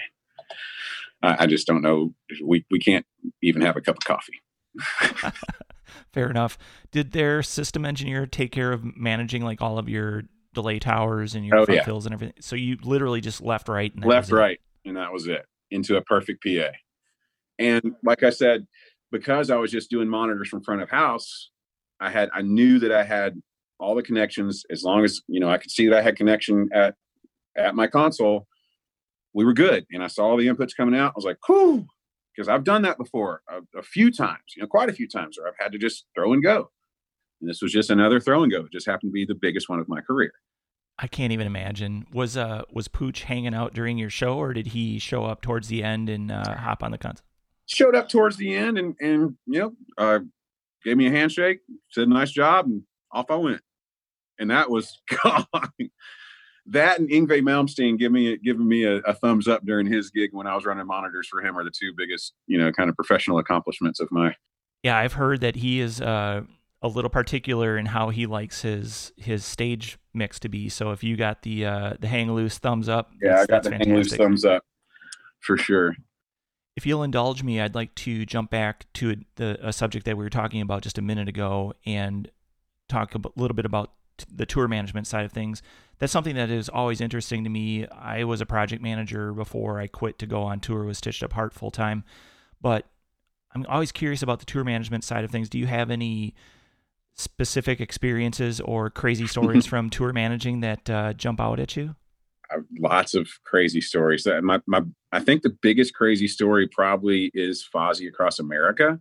I, I, just don't know. We we can't even have a cup of coffee. *laughs* Fair enough. Did their system engineer take care of managing like all of your delay towers and your oh, yeah. fills and everything? So you literally just left right and left right, and that was it into a perfect PA. And like I said, because I was just doing monitors from front of house, I had I knew that I had all the connections as long as you know I could see that I had connection at at my console. We were good, and I saw all the inputs coming out. I was like, "Cool," because I've done that before a, a, few times, you know, quite a few times, where I've had to just throw and go. And this was just another throw and go. It just happened to be the biggest one of my career. I can't even imagine. Was uh was Pooch hanging out during your show, or did he show up towards the end and uh, hop on the console? Showed up towards the end and and you know uh, gave me a handshake, said nice job, and off I went. And that was *laughs* God. that and Yngwie Malmsteen give me giving me a, a, thumbs up during his gig when I was running monitors for him are the two biggest you know kind of professional accomplishments of my. Yeah, I've heard that he is uh, a little particular in how he likes his his stage mix to be. So if you got the uh, the hang loose thumbs up, yeah, I got the fantastic. hang loose thumbs up for sure if you'll indulge me, I'd like to jump back to a, the, a subject that we were talking about just a minute ago and talk a little bit about the tour management side of things. That's something that is always interesting to me. I was a project manager before I quit to go on tour with Stitched Up Heart full time, but I'm always curious about the tour management side of things. Do you have any specific experiences or crazy *laughs* stories from tour managing that uh, jump out at you? Lots of crazy stories. My, my, I think the biggest crazy story probably is Fozzy Across America.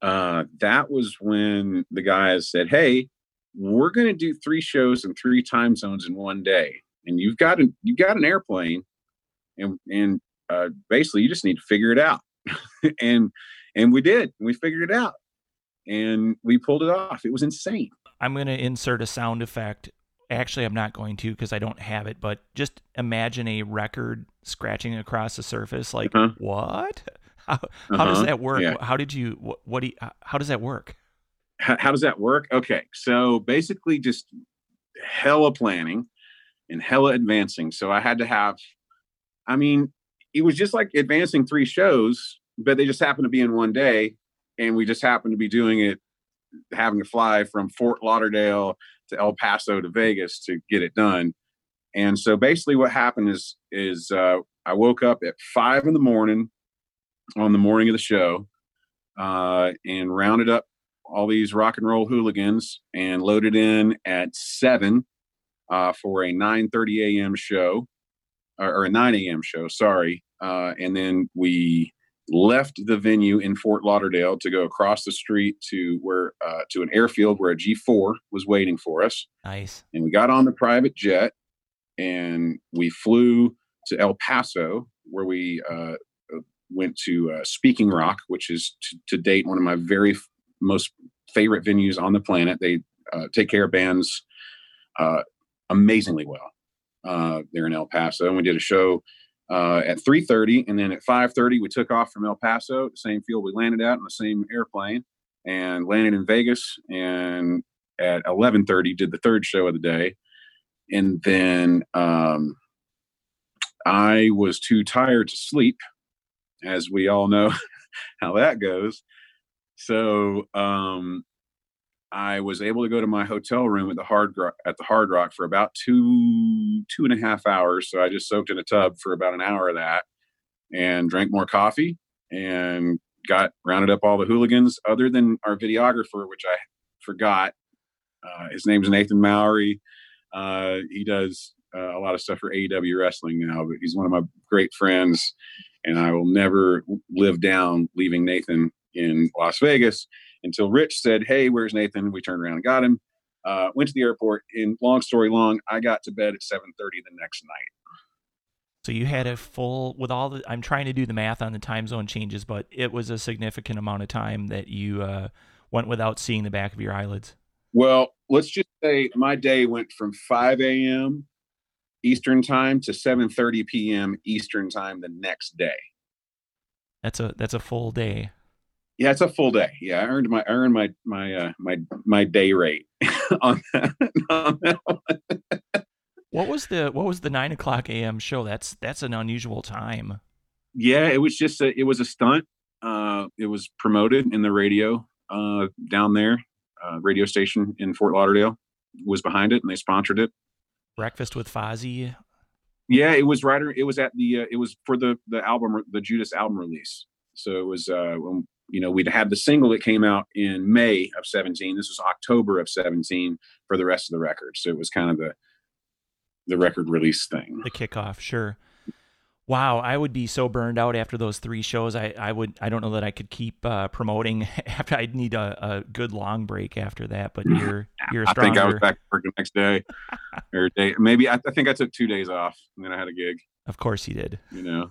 Uh, that was when the guys said, "Hey, we're going to do three shows in three time zones in one day. and you've got an you've got an airplane, and and uh, basically you just need to figure it out, *laughs* and and we did. We figured it out, and we pulled it off. It was insane. I'm going to insert a sound effect. Actually, I'm not going to because I don't have it. But just imagine a record scratching across the surface. Like uh-huh. what? *laughs* How, how uh-huh. does that work? Yeah. How did you? What, what do you, How does that work? How, how does that work? Okay, so basically, just hella planning and hella advancing. So I had to have, I mean, it was just like advancing three shows, but they just happened to be in one day. And we just happened to be doing it, having to fly from Fort Lauderdale to El Paso to Vegas to get it done. And so basically what happened is, is uh, I woke up at five in the morning on the morning of the show uh, and rounded up all these rock and roll hooligans and loaded in at seven uh, for a 9:30 a.m. show or, or, a 9 a.m. show. Sorry, uh, and then we left the venue in Fort Lauderdale to go across the street to where uh, to an airfield where a G4 was waiting for us. Nice. And we got on the private jet and we flew to El Paso where we uh, went to uh, Speaking Rock, which is to, to date one of my very f- most favorite venues on the planet. They uh, take care of bands uh, amazingly well. Uh, there in El Paso, and we did a show uh, at 3:30, and then at 5:30 we took off from El Paso, the same field we landed at on the same airplane, and landed in Vegas. And at 11:30 did the third show of the day, and then um, I was too tired to sleep, as we all know *laughs* how that goes. So um, I was able to go to my hotel room at the Hard Rock, at the Hard Rock for about two two and a half hours. So I just soaked in a tub for about an hour of that, and drank more coffee, and got rounded up all the hooligans. Other than our videographer, which I forgot, uh, his name's Nathan Mowry. Uh, he does uh, a lot of stuff for AEW wrestling now, but he's one of my great friends, and I will never live down leaving Nathan in Las Vegas until Rich said, "Hey, where's Nathan?" We turned around and got him. Uh, went to the airport. In long story long, I got to bed at 7:30 the next night. So you had a full with all the. I'm trying to do the math on the time zone changes, but it was a significant amount of time that you uh, went without seeing the back of your eyelids. Well, let's just say my day went from 5 a.m. Eastern time to 7:30 p.m. Eastern time the next day. That's a that's a full day. Yeah, it's a full day. Yeah, I earned my I earned my my uh, my my day rate *laughs* on that. On that what was the what was the nine o'clock a.m. show? That's that's an unusual time. Yeah, it was just a it was a stunt. Uh, it was promoted in the radio uh, down there. Uh, radio station in Fort Lauderdale was behind it, and they sponsored it. Breakfast with Fozzy. Yeah, it was right. It was at the. Uh, it was for the the album, the Judas album release. So it was uh, when you know, we'd had the single that came out in May of 17. This was October of 17 for the rest of the record. So it was kind of the the record release thing. The kickoff, sure. Wow, I would be so burned out after those three shows. I, I would I don't know that I could keep uh, promoting *laughs* after I'd need a, a, good long break after that. But *laughs* you're you're I think I was back to work the next day *laughs* or day. Maybe I, I think I took two days off and then I had a gig. Of course you did. You know.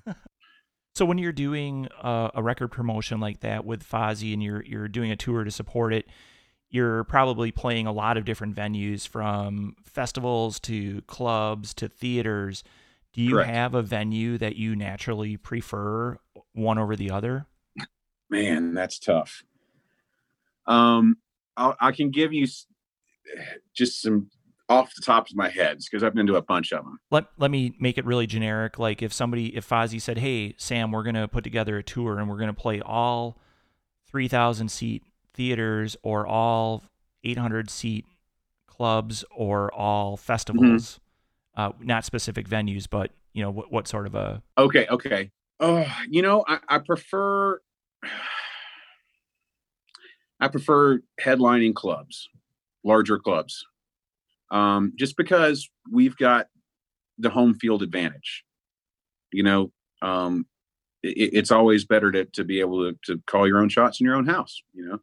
So when you're doing a, a, record promotion like that with Fozzy and you're you're doing a tour to support it, you're probably playing a lot of different venues from festivals to clubs to theaters. Do you Correct. have a venue that you naturally prefer one over the other? Man, that's tough. Um, I'll, I can give you just some off the top of my head because I've been to a bunch of them. Let let me make it really generic. Like if somebody, if Fozzy said, "Hey, Sam, we're gonna put together a tour and we're gonna play all three thousand seat theaters or all eight hundred seat clubs or all festivals, mm-hmm. uh, not specific venues, but you know what what sort of a okay, okay. Oh, you know, I, I prefer. *sighs* I prefer headlining clubs, larger clubs um, just because we've got the home field advantage. You know, um, it, it's always better to, to be able to, to call your own shots in your own house, you know.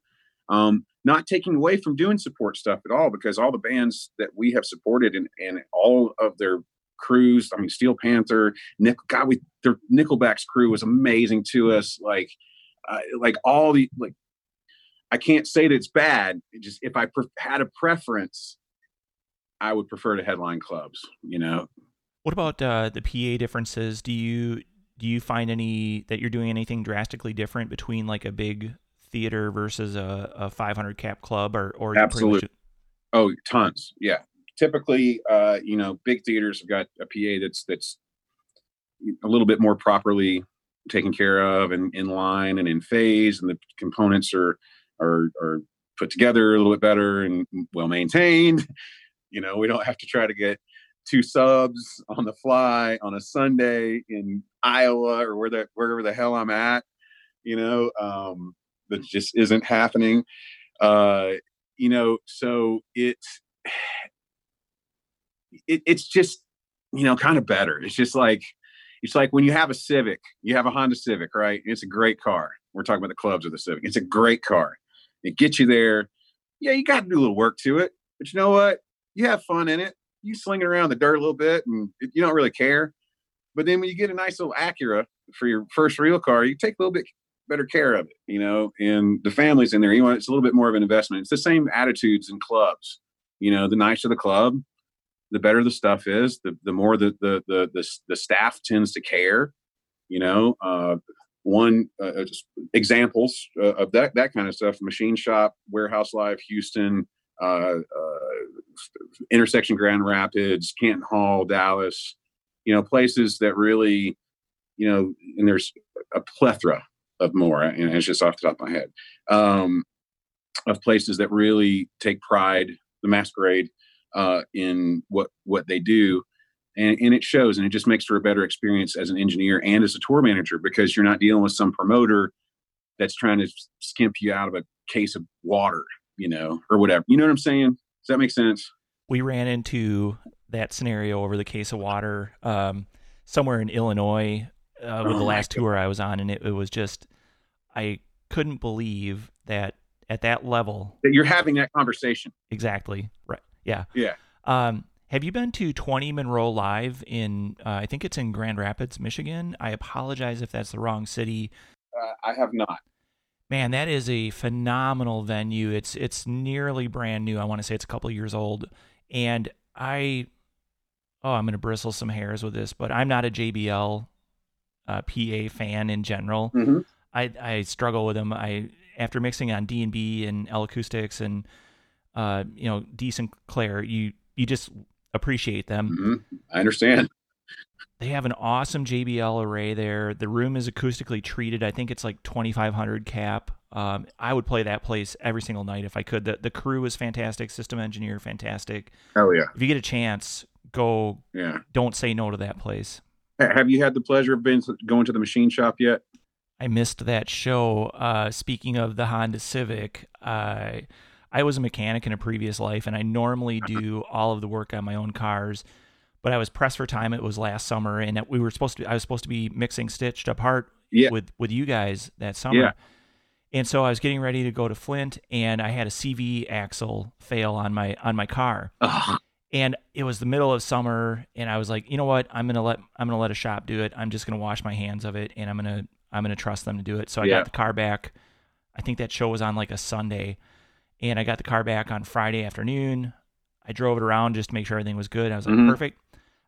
Um, not taking away from doing support stuff at all, because all the bands that we have supported and, and all of their crews. I mean, Steel Panther, Nick, God, we their Nickelback's crew was amazing to us. Like, uh, like all the like, I can't say that it's bad. It just if I pre- had a preference, I would prefer to headline clubs. You know. What about uh, the PA differences? Do you do you find any that you're doing anything drastically different between like a big theater versus a, a 500 cap club or or absolutely oh tons yeah typically uh you know big theaters have got a pa that's that's a little bit more properly taken care of and in line and in phase and the components are are are put together a little bit better and well maintained you know we don't have to try to get two subs on the fly on a Sunday in Iowa or where the wherever the hell I'm at, you know, um, that just isn't happening. Uh, you know, so it's it, it's just you know kind of better. It's just like it's like when you have a Civic, you have a Honda Civic, right? It's a great car. We're talking about the clubs of the Civic. It's a great car. It gets you there. Yeah, you got to do a little work to it, but you know what? You have fun in it you sling it around the dirt a little bit and you don't really care. But then when you get a nice little Acura for your first real car, you take a little bit better care of it, you know, and the family's in there. You want it's a little bit more of an investment. It's the same attitudes in clubs. You know, the nicer the club, the better the stuff is, the the more the the the the, the staff tends to care. You know, uh, one uh, uh examples uh, of that that kind of stuff: machine shop, Warehouse Live, Houston, intersection Grand Rapids, Canton Hall, Dallas, you know, places that really, you know, and there's a plethora of more, and it's just off the top of my head, um, of places that really take pride, the masquerade, uh, in what what they do. And, and it shows, and it just makes for a better experience as an engineer and as a tour manager because you're not dealing with some promoter that's trying to skimp you out of a case of water, you know, or whatever. You know what I'm saying? Does that make sense? we ran into that scenario over the case of water um, somewhere in Illinois uh, with oh the last tour I was on, and it, it, was just I couldn't believe that at that level that you're having that conversation. Exactly. Right. Yeah. Yeah. Um, have you been to 20 Monroe Live in? Uh, I think it's in Grand Rapids, Michigan. I apologize if that's the wrong city. Uh, I have not. Man, that is a phenomenal venue. It's it's nearly brand new. I want to say it's a couple years old, and I, oh, I'm going to bristle some hairs with this, but I'm not a JBL uh, PA fan in general. Mm-hmm. I, I struggle with them. I after mixing on D and B and L acoustics and uh, you know D Sinclair, you you just appreciate them. Mm-hmm. I understand. They have an awesome JBL array there. The room is acoustically treated. I think it's like 2500 cap. Um, I would play that place every single night if I could. The the crew is fantastic, system engineer fantastic. Oh yeah. If you get a chance, go. Yeah. Don't say no to that place. Have you had the pleasure of being going to the machine shop yet? I missed that show. Uh, speaking of the Honda Civic, I I was a mechanic in a previous life, and I normally do *laughs* all of the work on my own cars. But I was pressed for time. It was last summer, and we were supposed to. I was supposed to be mixing Stitched Up Heart yeah. with with you guys that summer. Yeah and so I was getting ready to go to Flint, and I had a CV axle fail on my on my car. Ugh. And it was the middle of summer, and I was like, you know what? I'm gonna let I'm gonna let a shop do it. I'm just gonna wash my hands of it, and I'm gonna I'm gonna trust them to do it. So I yeah. got the car back. I think that show was on like a Sunday, and I got the car back on Friday afternoon. I drove it around just to make sure everything was good. I was like, mm-hmm. perfect.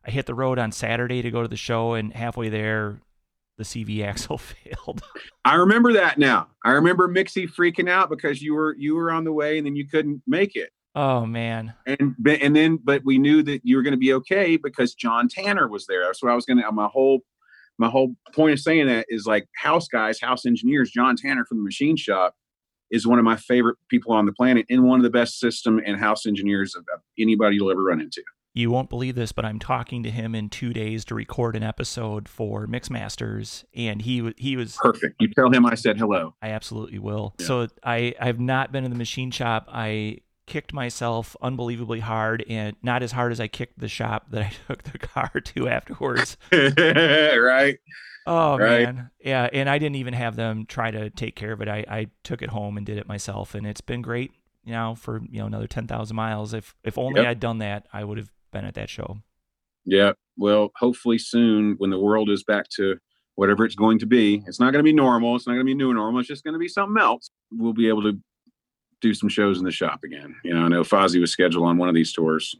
I hit the road on Saturday to go to the show, and halfway there, the CV *laughs* axle failed. I remember that now. I remember Mixi freaking out because you were you were on the way and then you couldn't make it. Oh man. And and then but we knew that you were going to be okay because John Tanner was there. That's what I was going to my whole my whole point of saying that is like house guys, house engineers, John Tanner from the machine shop is one of my favorite people on the planet and one of the best system and house engineers of anybody you'll ever run into you won't believe this, but I'm talking to him in two days to record an episode for Mixmasters, and he he was perfect. You tell him I said hello. I absolutely will. Yeah. So I I've not been in the machine shop. I kicked myself unbelievably hard, and not as hard as I kicked the shop that I *laughs* took the car to afterwards. *laughs* right. Oh right. man, yeah, and I didn't even have them try to take care of it. I, I took it home and did it myself, and it's been great. You know, for you know another ten thousand miles. If if only yep. I'd done that, I would have been at that show. Yeah. Well, hopefully soon when the world is back to whatever it's going to be, it's not going to be normal. It's not going to be new normal. It's just going to be something else. We'll be able to do some shows in the shop again. You know, I know Fozzy was scheduled on one of these tours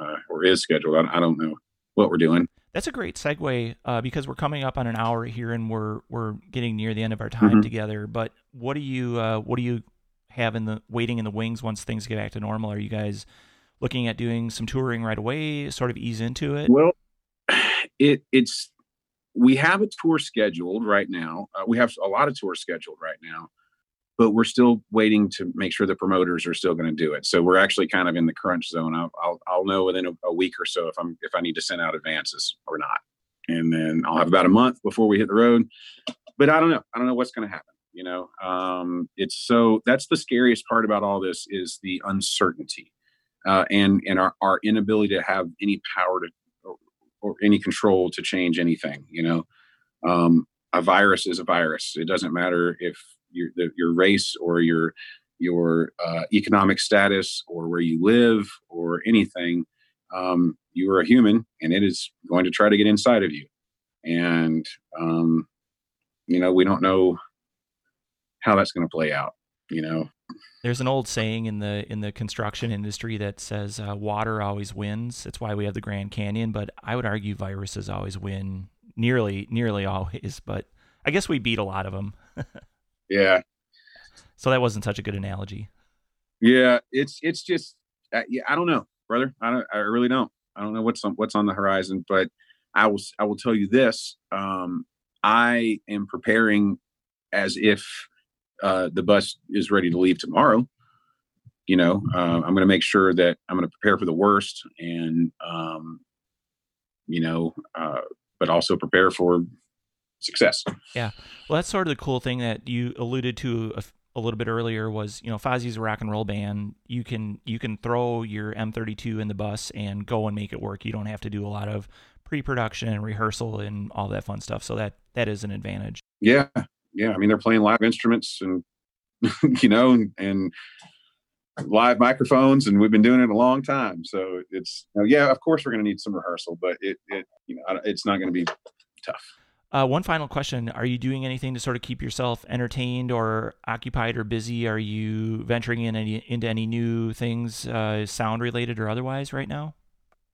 uh, or is scheduled. I, I, don't know what we're doing. That's a great segue uh, because we're coming up on an hour here and we're we're getting near the end of our time mm-hmm. together. But what do you uh, what do you have in the waiting in the wings once things get back to normal? Are you guys looking at doing some touring right away, sort of ease into it? Well, *sighs* it it's we have a tour scheduled right now. Uh, we have a lot of tours scheduled right now, but we're still waiting to make sure the promoters are still going to do it. So we're actually kind of in the crunch zone. I'll I'll, I'll know within a, a, week or so if I'm if I need to send out advances or not, and then I'll have about a month before we hit the road. But I don't know. I don't know what's going to happen. You know, um, it's so that's the scariest part about all this is the uncertainty uh, and and our, our inability to have any power to or, or any control to change anything. You know, um, a virus is a virus. It doesn't matter if your your race or your your uh, economic status or where you live or anything. Um, you are a human, and it is going to try to get inside of you. And um, you know, we don't know how that's going to play out. You know, there's an old saying in the in the construction industry that says uh, water always wins. That's why we have the Grand Canyon. But I would argue viruses always win, nearly nearly always. But I guess we beat a lot of them. *laughs* yeah. So that wasn't such a good analogy. Yeah, it's it's just uh, yeah. I don't know, brother. I don't. I really don't. I don't know what's on what's on the horizon. But I will I will tell you this. Um, I am preparing as if uh, the bus is ready to leave tomorrow, you know, uh, I'm going to make sure that I'm going to prepare for the worst and, um, you know, uh, but also prepare for success. Yeah. Well, that's sort of the cool thing that you alluded to a, a little bit earlier was, you know, Fozzy's a rock and roll band. You can, you can throw your M32 in the bus and go and make it work. You don't have to do a lot of pre-production and rehearsal and all that fun stuff. So that, that is an advantage. Yeah yeah, I mean they're playing live instruments and *laughs* you know and, and, live microphones, and we've been doing it a long time. So it's you know, yeah, of course we're going to need some rehearsal, but it it you know it's not going to be tough. Uh, one final question: Are you doing anything to sort of keep yourself entertained or occupied or busy? Are you venturing in any into any new things, uh, sound related or otherwise, right now?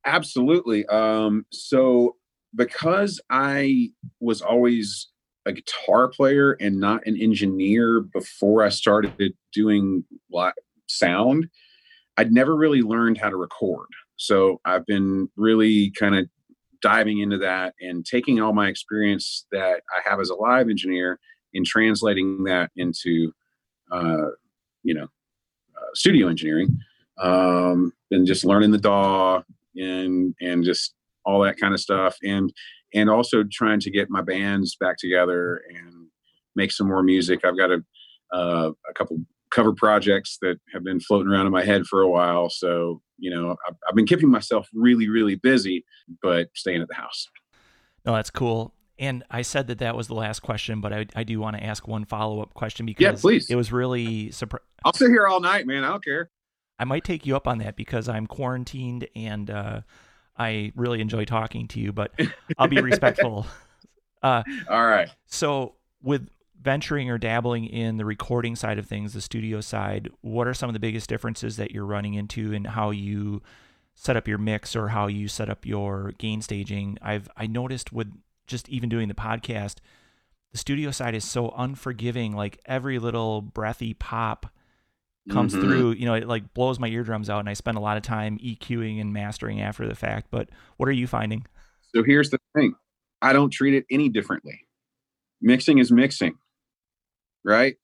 Absolutely. Um, so because I was always a guitar player and not an engineer before I started doing live sound, I'd never really learned how to record. So I've been really kind of diving into that and taking all my experience that I have as a live engineer and translating that into, uh, you know, uh, studio engineering, um, and just learning the DAW and and just all that kind of stuff. And and also trying to get my bands back together and make some more music. I've got a uh, a couple cover projects that have been floating around in my head for a while. So you know, I've, I've been keeping myself really, really busy, but staying at the house. No, that's cool. And I said that that was the last question, but I, I do want to ask one follow up question because yeah, please. it was really surprising. I'll sit here all night, man. I don't care. I might take you up on that because I'm quarantined and uh, I really enjoy talking to you, but I'll be respectful. *laughs* Uh, All right. So, with venturing or dabbling in the recording side of things, the studio side, what are some of the biggest differences that you're running into in how you set up your mix or how you set up your gain staging? I've I noticed with just even doing the podcast, the studio side is so unforgiving. Like every little breathy pop comes mm-hmm. through, you know, it like blows my eardrums out and I spend a lot of time EQing and mastering after the fact. But what are you finding? So here's the thing. I don't treat it any differently. Mixing is mixing. Right?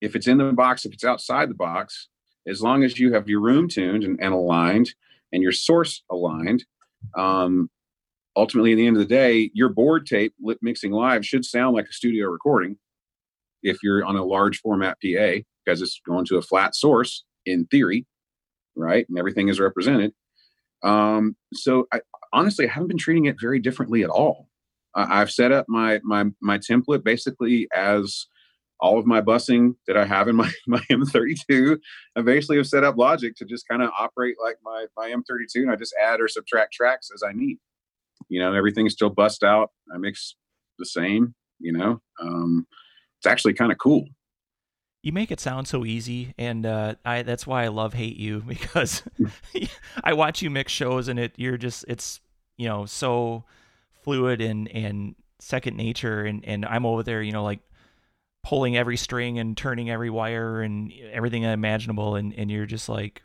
If it's in the box, if it's outside the box, as long as you have your room tuned and, and aligned and your source aligned, um, ultimately at the end of the day, your board tape Lip mixing live should sound like a studio recording if you're on a large format PA because it's going to a flat source in theory, right? And everything is represented. Um, so I honestly I haven't been treating it very differently at all. Uh, I've set up my my my template basically as all of my busing that I have in my, *laughs* my M32, I basically have set up Logic to just kind of operate like my, my M32 and I just add or subtract tracks as I need. You know, everything's still bust out. I mix the same, you know. Um, it's actually kind of cool. You make it sound so easy, and uh, I that's why I love hate you *laughs* because I watch you mix shows and it you're just it's you know so fluid and and second nature and and I'm over there you know like pulling every string and turning every wire and everything imaginable and and you're just like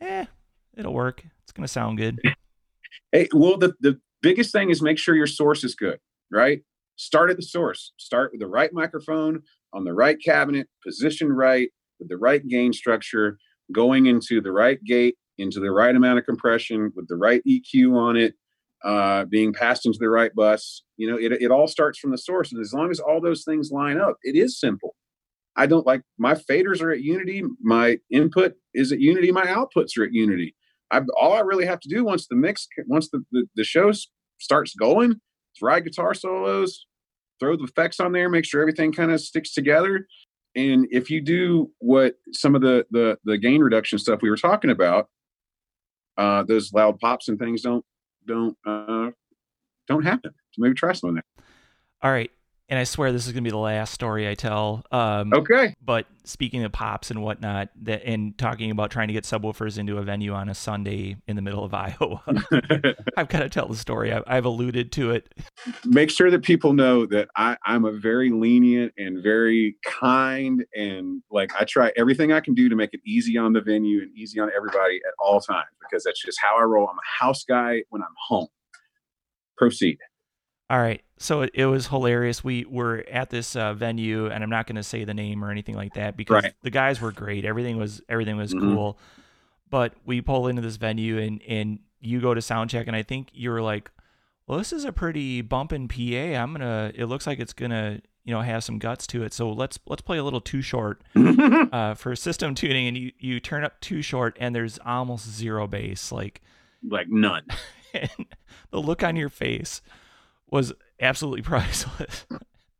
eh it'll work. It's gonna sound good. *laughs* Hey well the the biggest thing is make sure your source is good right? Start at the source. Start with the right microphone on the right cabinet positioned right with the right gain structure going into the right gate into the right amount of compression with the right eq on it uh, being passed into the right bus. You know, it, it all starts from the source. And as long as all those things line up, it is simple. I don't like my faders are at Unity. My input is at Unity. My outputs are at Unity. I, all I really have to do once the mix, once the, the, the show starts going, is write guitar solos, throw the effects on there, make sure everything kind of sticks together. And if you do what some of the the, the gain reduction stuff we were talking about, uh, those loud pops and things don't don't uh, don't happen. So maybe try some of that. All right. And I swear this is going to be the last story I tell. Um, okay. But speaking of pops and whatnot, that and talking about trying to get subwoofers into a venue on a Sunday in the middle of *laughs* Iowa, *laughs* I've got to tell the story. I, have alluded to it. Make sure that people know that I, I'm a very lenient and very kind, and like I try everything I can do to make it easy on the venue and easy on everybody at all times because that's just how I roll. I'm a house guy when I'm home. Proceed. All right. So it, it was hilarious. We were at this uh, venue, and I'm not going to say the name or anything like that because right. the guys were great. Everything was everything was mm-hmm. cool. But we pull into this venue, and and you go to sound check, and I think you were like, "Well, this is a pretty bumping PA. I'm gonna. It looks like it's gonna." You know, have some guts to it. So let's let's play a little too short *laughs* uh, for system tuning, and you you turn up too short, and there's almost zero bass, like like none. *laughs* the look on your face was absolutely *laughs* priceless.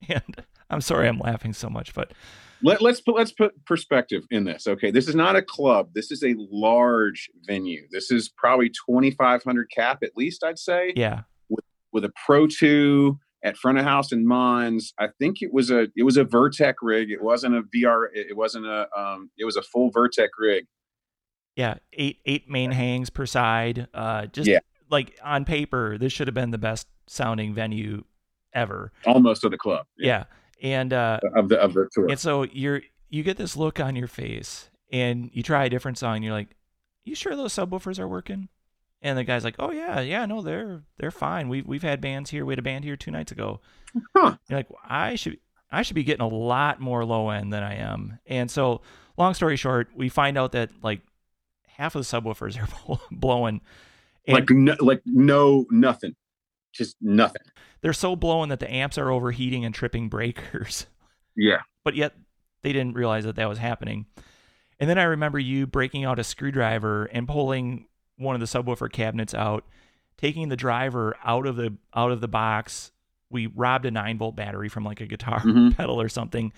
and I'm sorry I'm laughing so much, but let, let's put let's put perspective in this. Okay, this is not a club. This is a large venue. This is probably 2,500 cap at least. I'd say. Yeah. With, with a Pro Two at front of house in Mons. I think it was a it was a Vertec rig. It wasn't a VR. It wasn't a um. It was a full Vertec rig. Yeah, eight eight main hangs per side. Uh, just yeah. like on paper, this should have been the best sounding venue ever. Almost of the club. Yeah. yeah. And uh of the of the tour. And so you're you get this look on your face and you try a different song and you're like, You sure those subwoofers are working? And the guy's like, "Oh yeah, yeah, no, they're they're fine. We've we've had bands here. We had a band here two nights ago." Huh. You're like, well, "I should I should be getting a lot more low end than I am." And so, long story short, we find out that like half of the subwoofers are *laughs* blowing, and, like no, like no nothing just nothing. They're so blown that the amps are overheating and tripping breakers. *laughs* Yeah. But yet they didn't realize that that was happening. And then I remember you breaking out a screwdriver and pulling one of the subwoofer cabinets out, taking the driver out of the out of the box. We robbed a 9 volt battery from like a guitar mm-hmm. *laughs* pedal or something.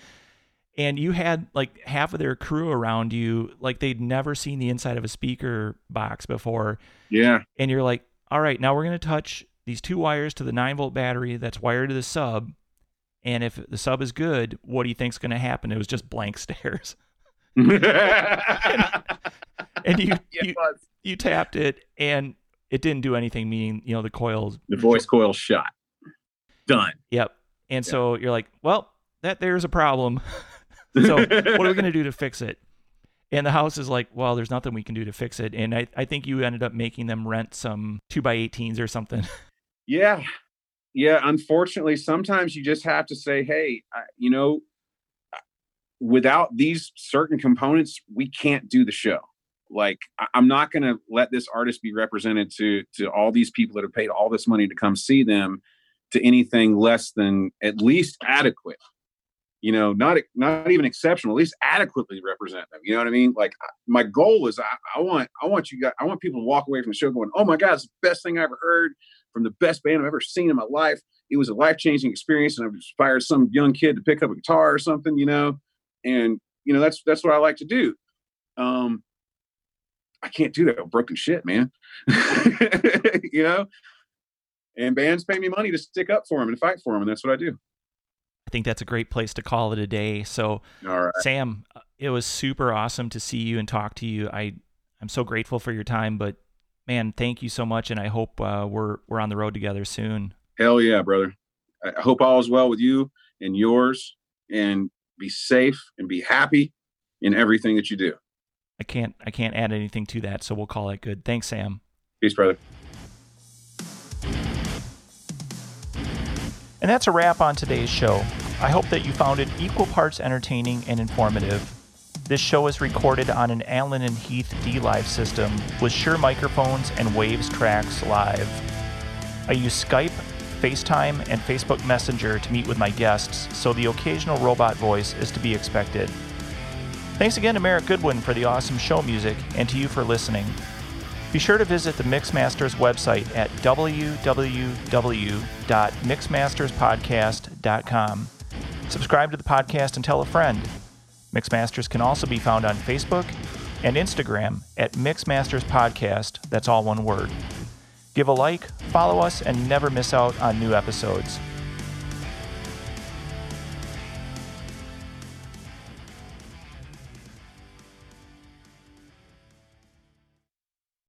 And you had like half of their crew around you, like they'd never seen the inside of a speaker box before. Yeah. And you're like, all right, now we're going to touch these two wires to the 9 volt battery that's wired to the sub. And if the sub is good, what do you think's going to happen? It was just blank *laughs* stares. and, *laughs* and, you, you, you tapped it and it didn't do anything, meaning, you know, the coils. The voice coil shot. Done. Yep. And so you're like, well, that there's a problem. *laughs* so what are we going to do to fix it? And the house is like, well, there's nothing we can do to fix it. And I, I think you ended up making them rent some two by 18s or something. Yeah. Yeah. Unfortunately, sometimes you just have to say, hey, I, you know, without these certain components, we can't do the show. Like, I, I'm not going to let this artist be represented to to all these people that have paid all this money to come see them to anything less than at least adequate. you know, not not even exceptional, at least adequately represent them. You know what I mean? Like my goal is I, I want I want you guys I want people to walk away from the show going, oh my God, it's the best thing I ever heard from the best band I've ever seen in my life. It was a life changing experience, and I've inspired some young kid to pick up a guitar or something, you know. And you know that's that's what I like to do. Um, I can't do that with broken shit, man. *laughs* you know. And bands pay me money to stick up for them and fight for them, and that's what I do. I think that's a great place to call it a day. So, Sam, it was super awesome to see you and talk to you. I I'm so grateful for your time, but man, thank you so much, and I hope uh, we're we're on the road together soon. Hell yeah, brother! I hope all is well with you and yours, and be safe and be happy in everything that you do. I can't I can't add anything to that, so we'll call it good. Thanks, Sam. Peace, brother. And that's a wrap on today's show. I hope that you found it equal parts entertaining and informative. This show is recorded on an Allen and Heath dLive system with Shure microphones and Waves tracks live. I use Skype, FaceTime, and Facebook Messenger to meet with my guests, so the occasional robot voice is to be expected. Thanks again to Merrick Goodwin for the awesome show music and to you for listening. Be sure to visit the Mixmasters website at www.mixmasterspodcast.com. Subscribe to the podcast and tell a friend. Mixmasters can also be found on Facebook and Instagram at Mixmasters Podcast. That's all one word. Give a like, follow us, and never miss out on new episodes.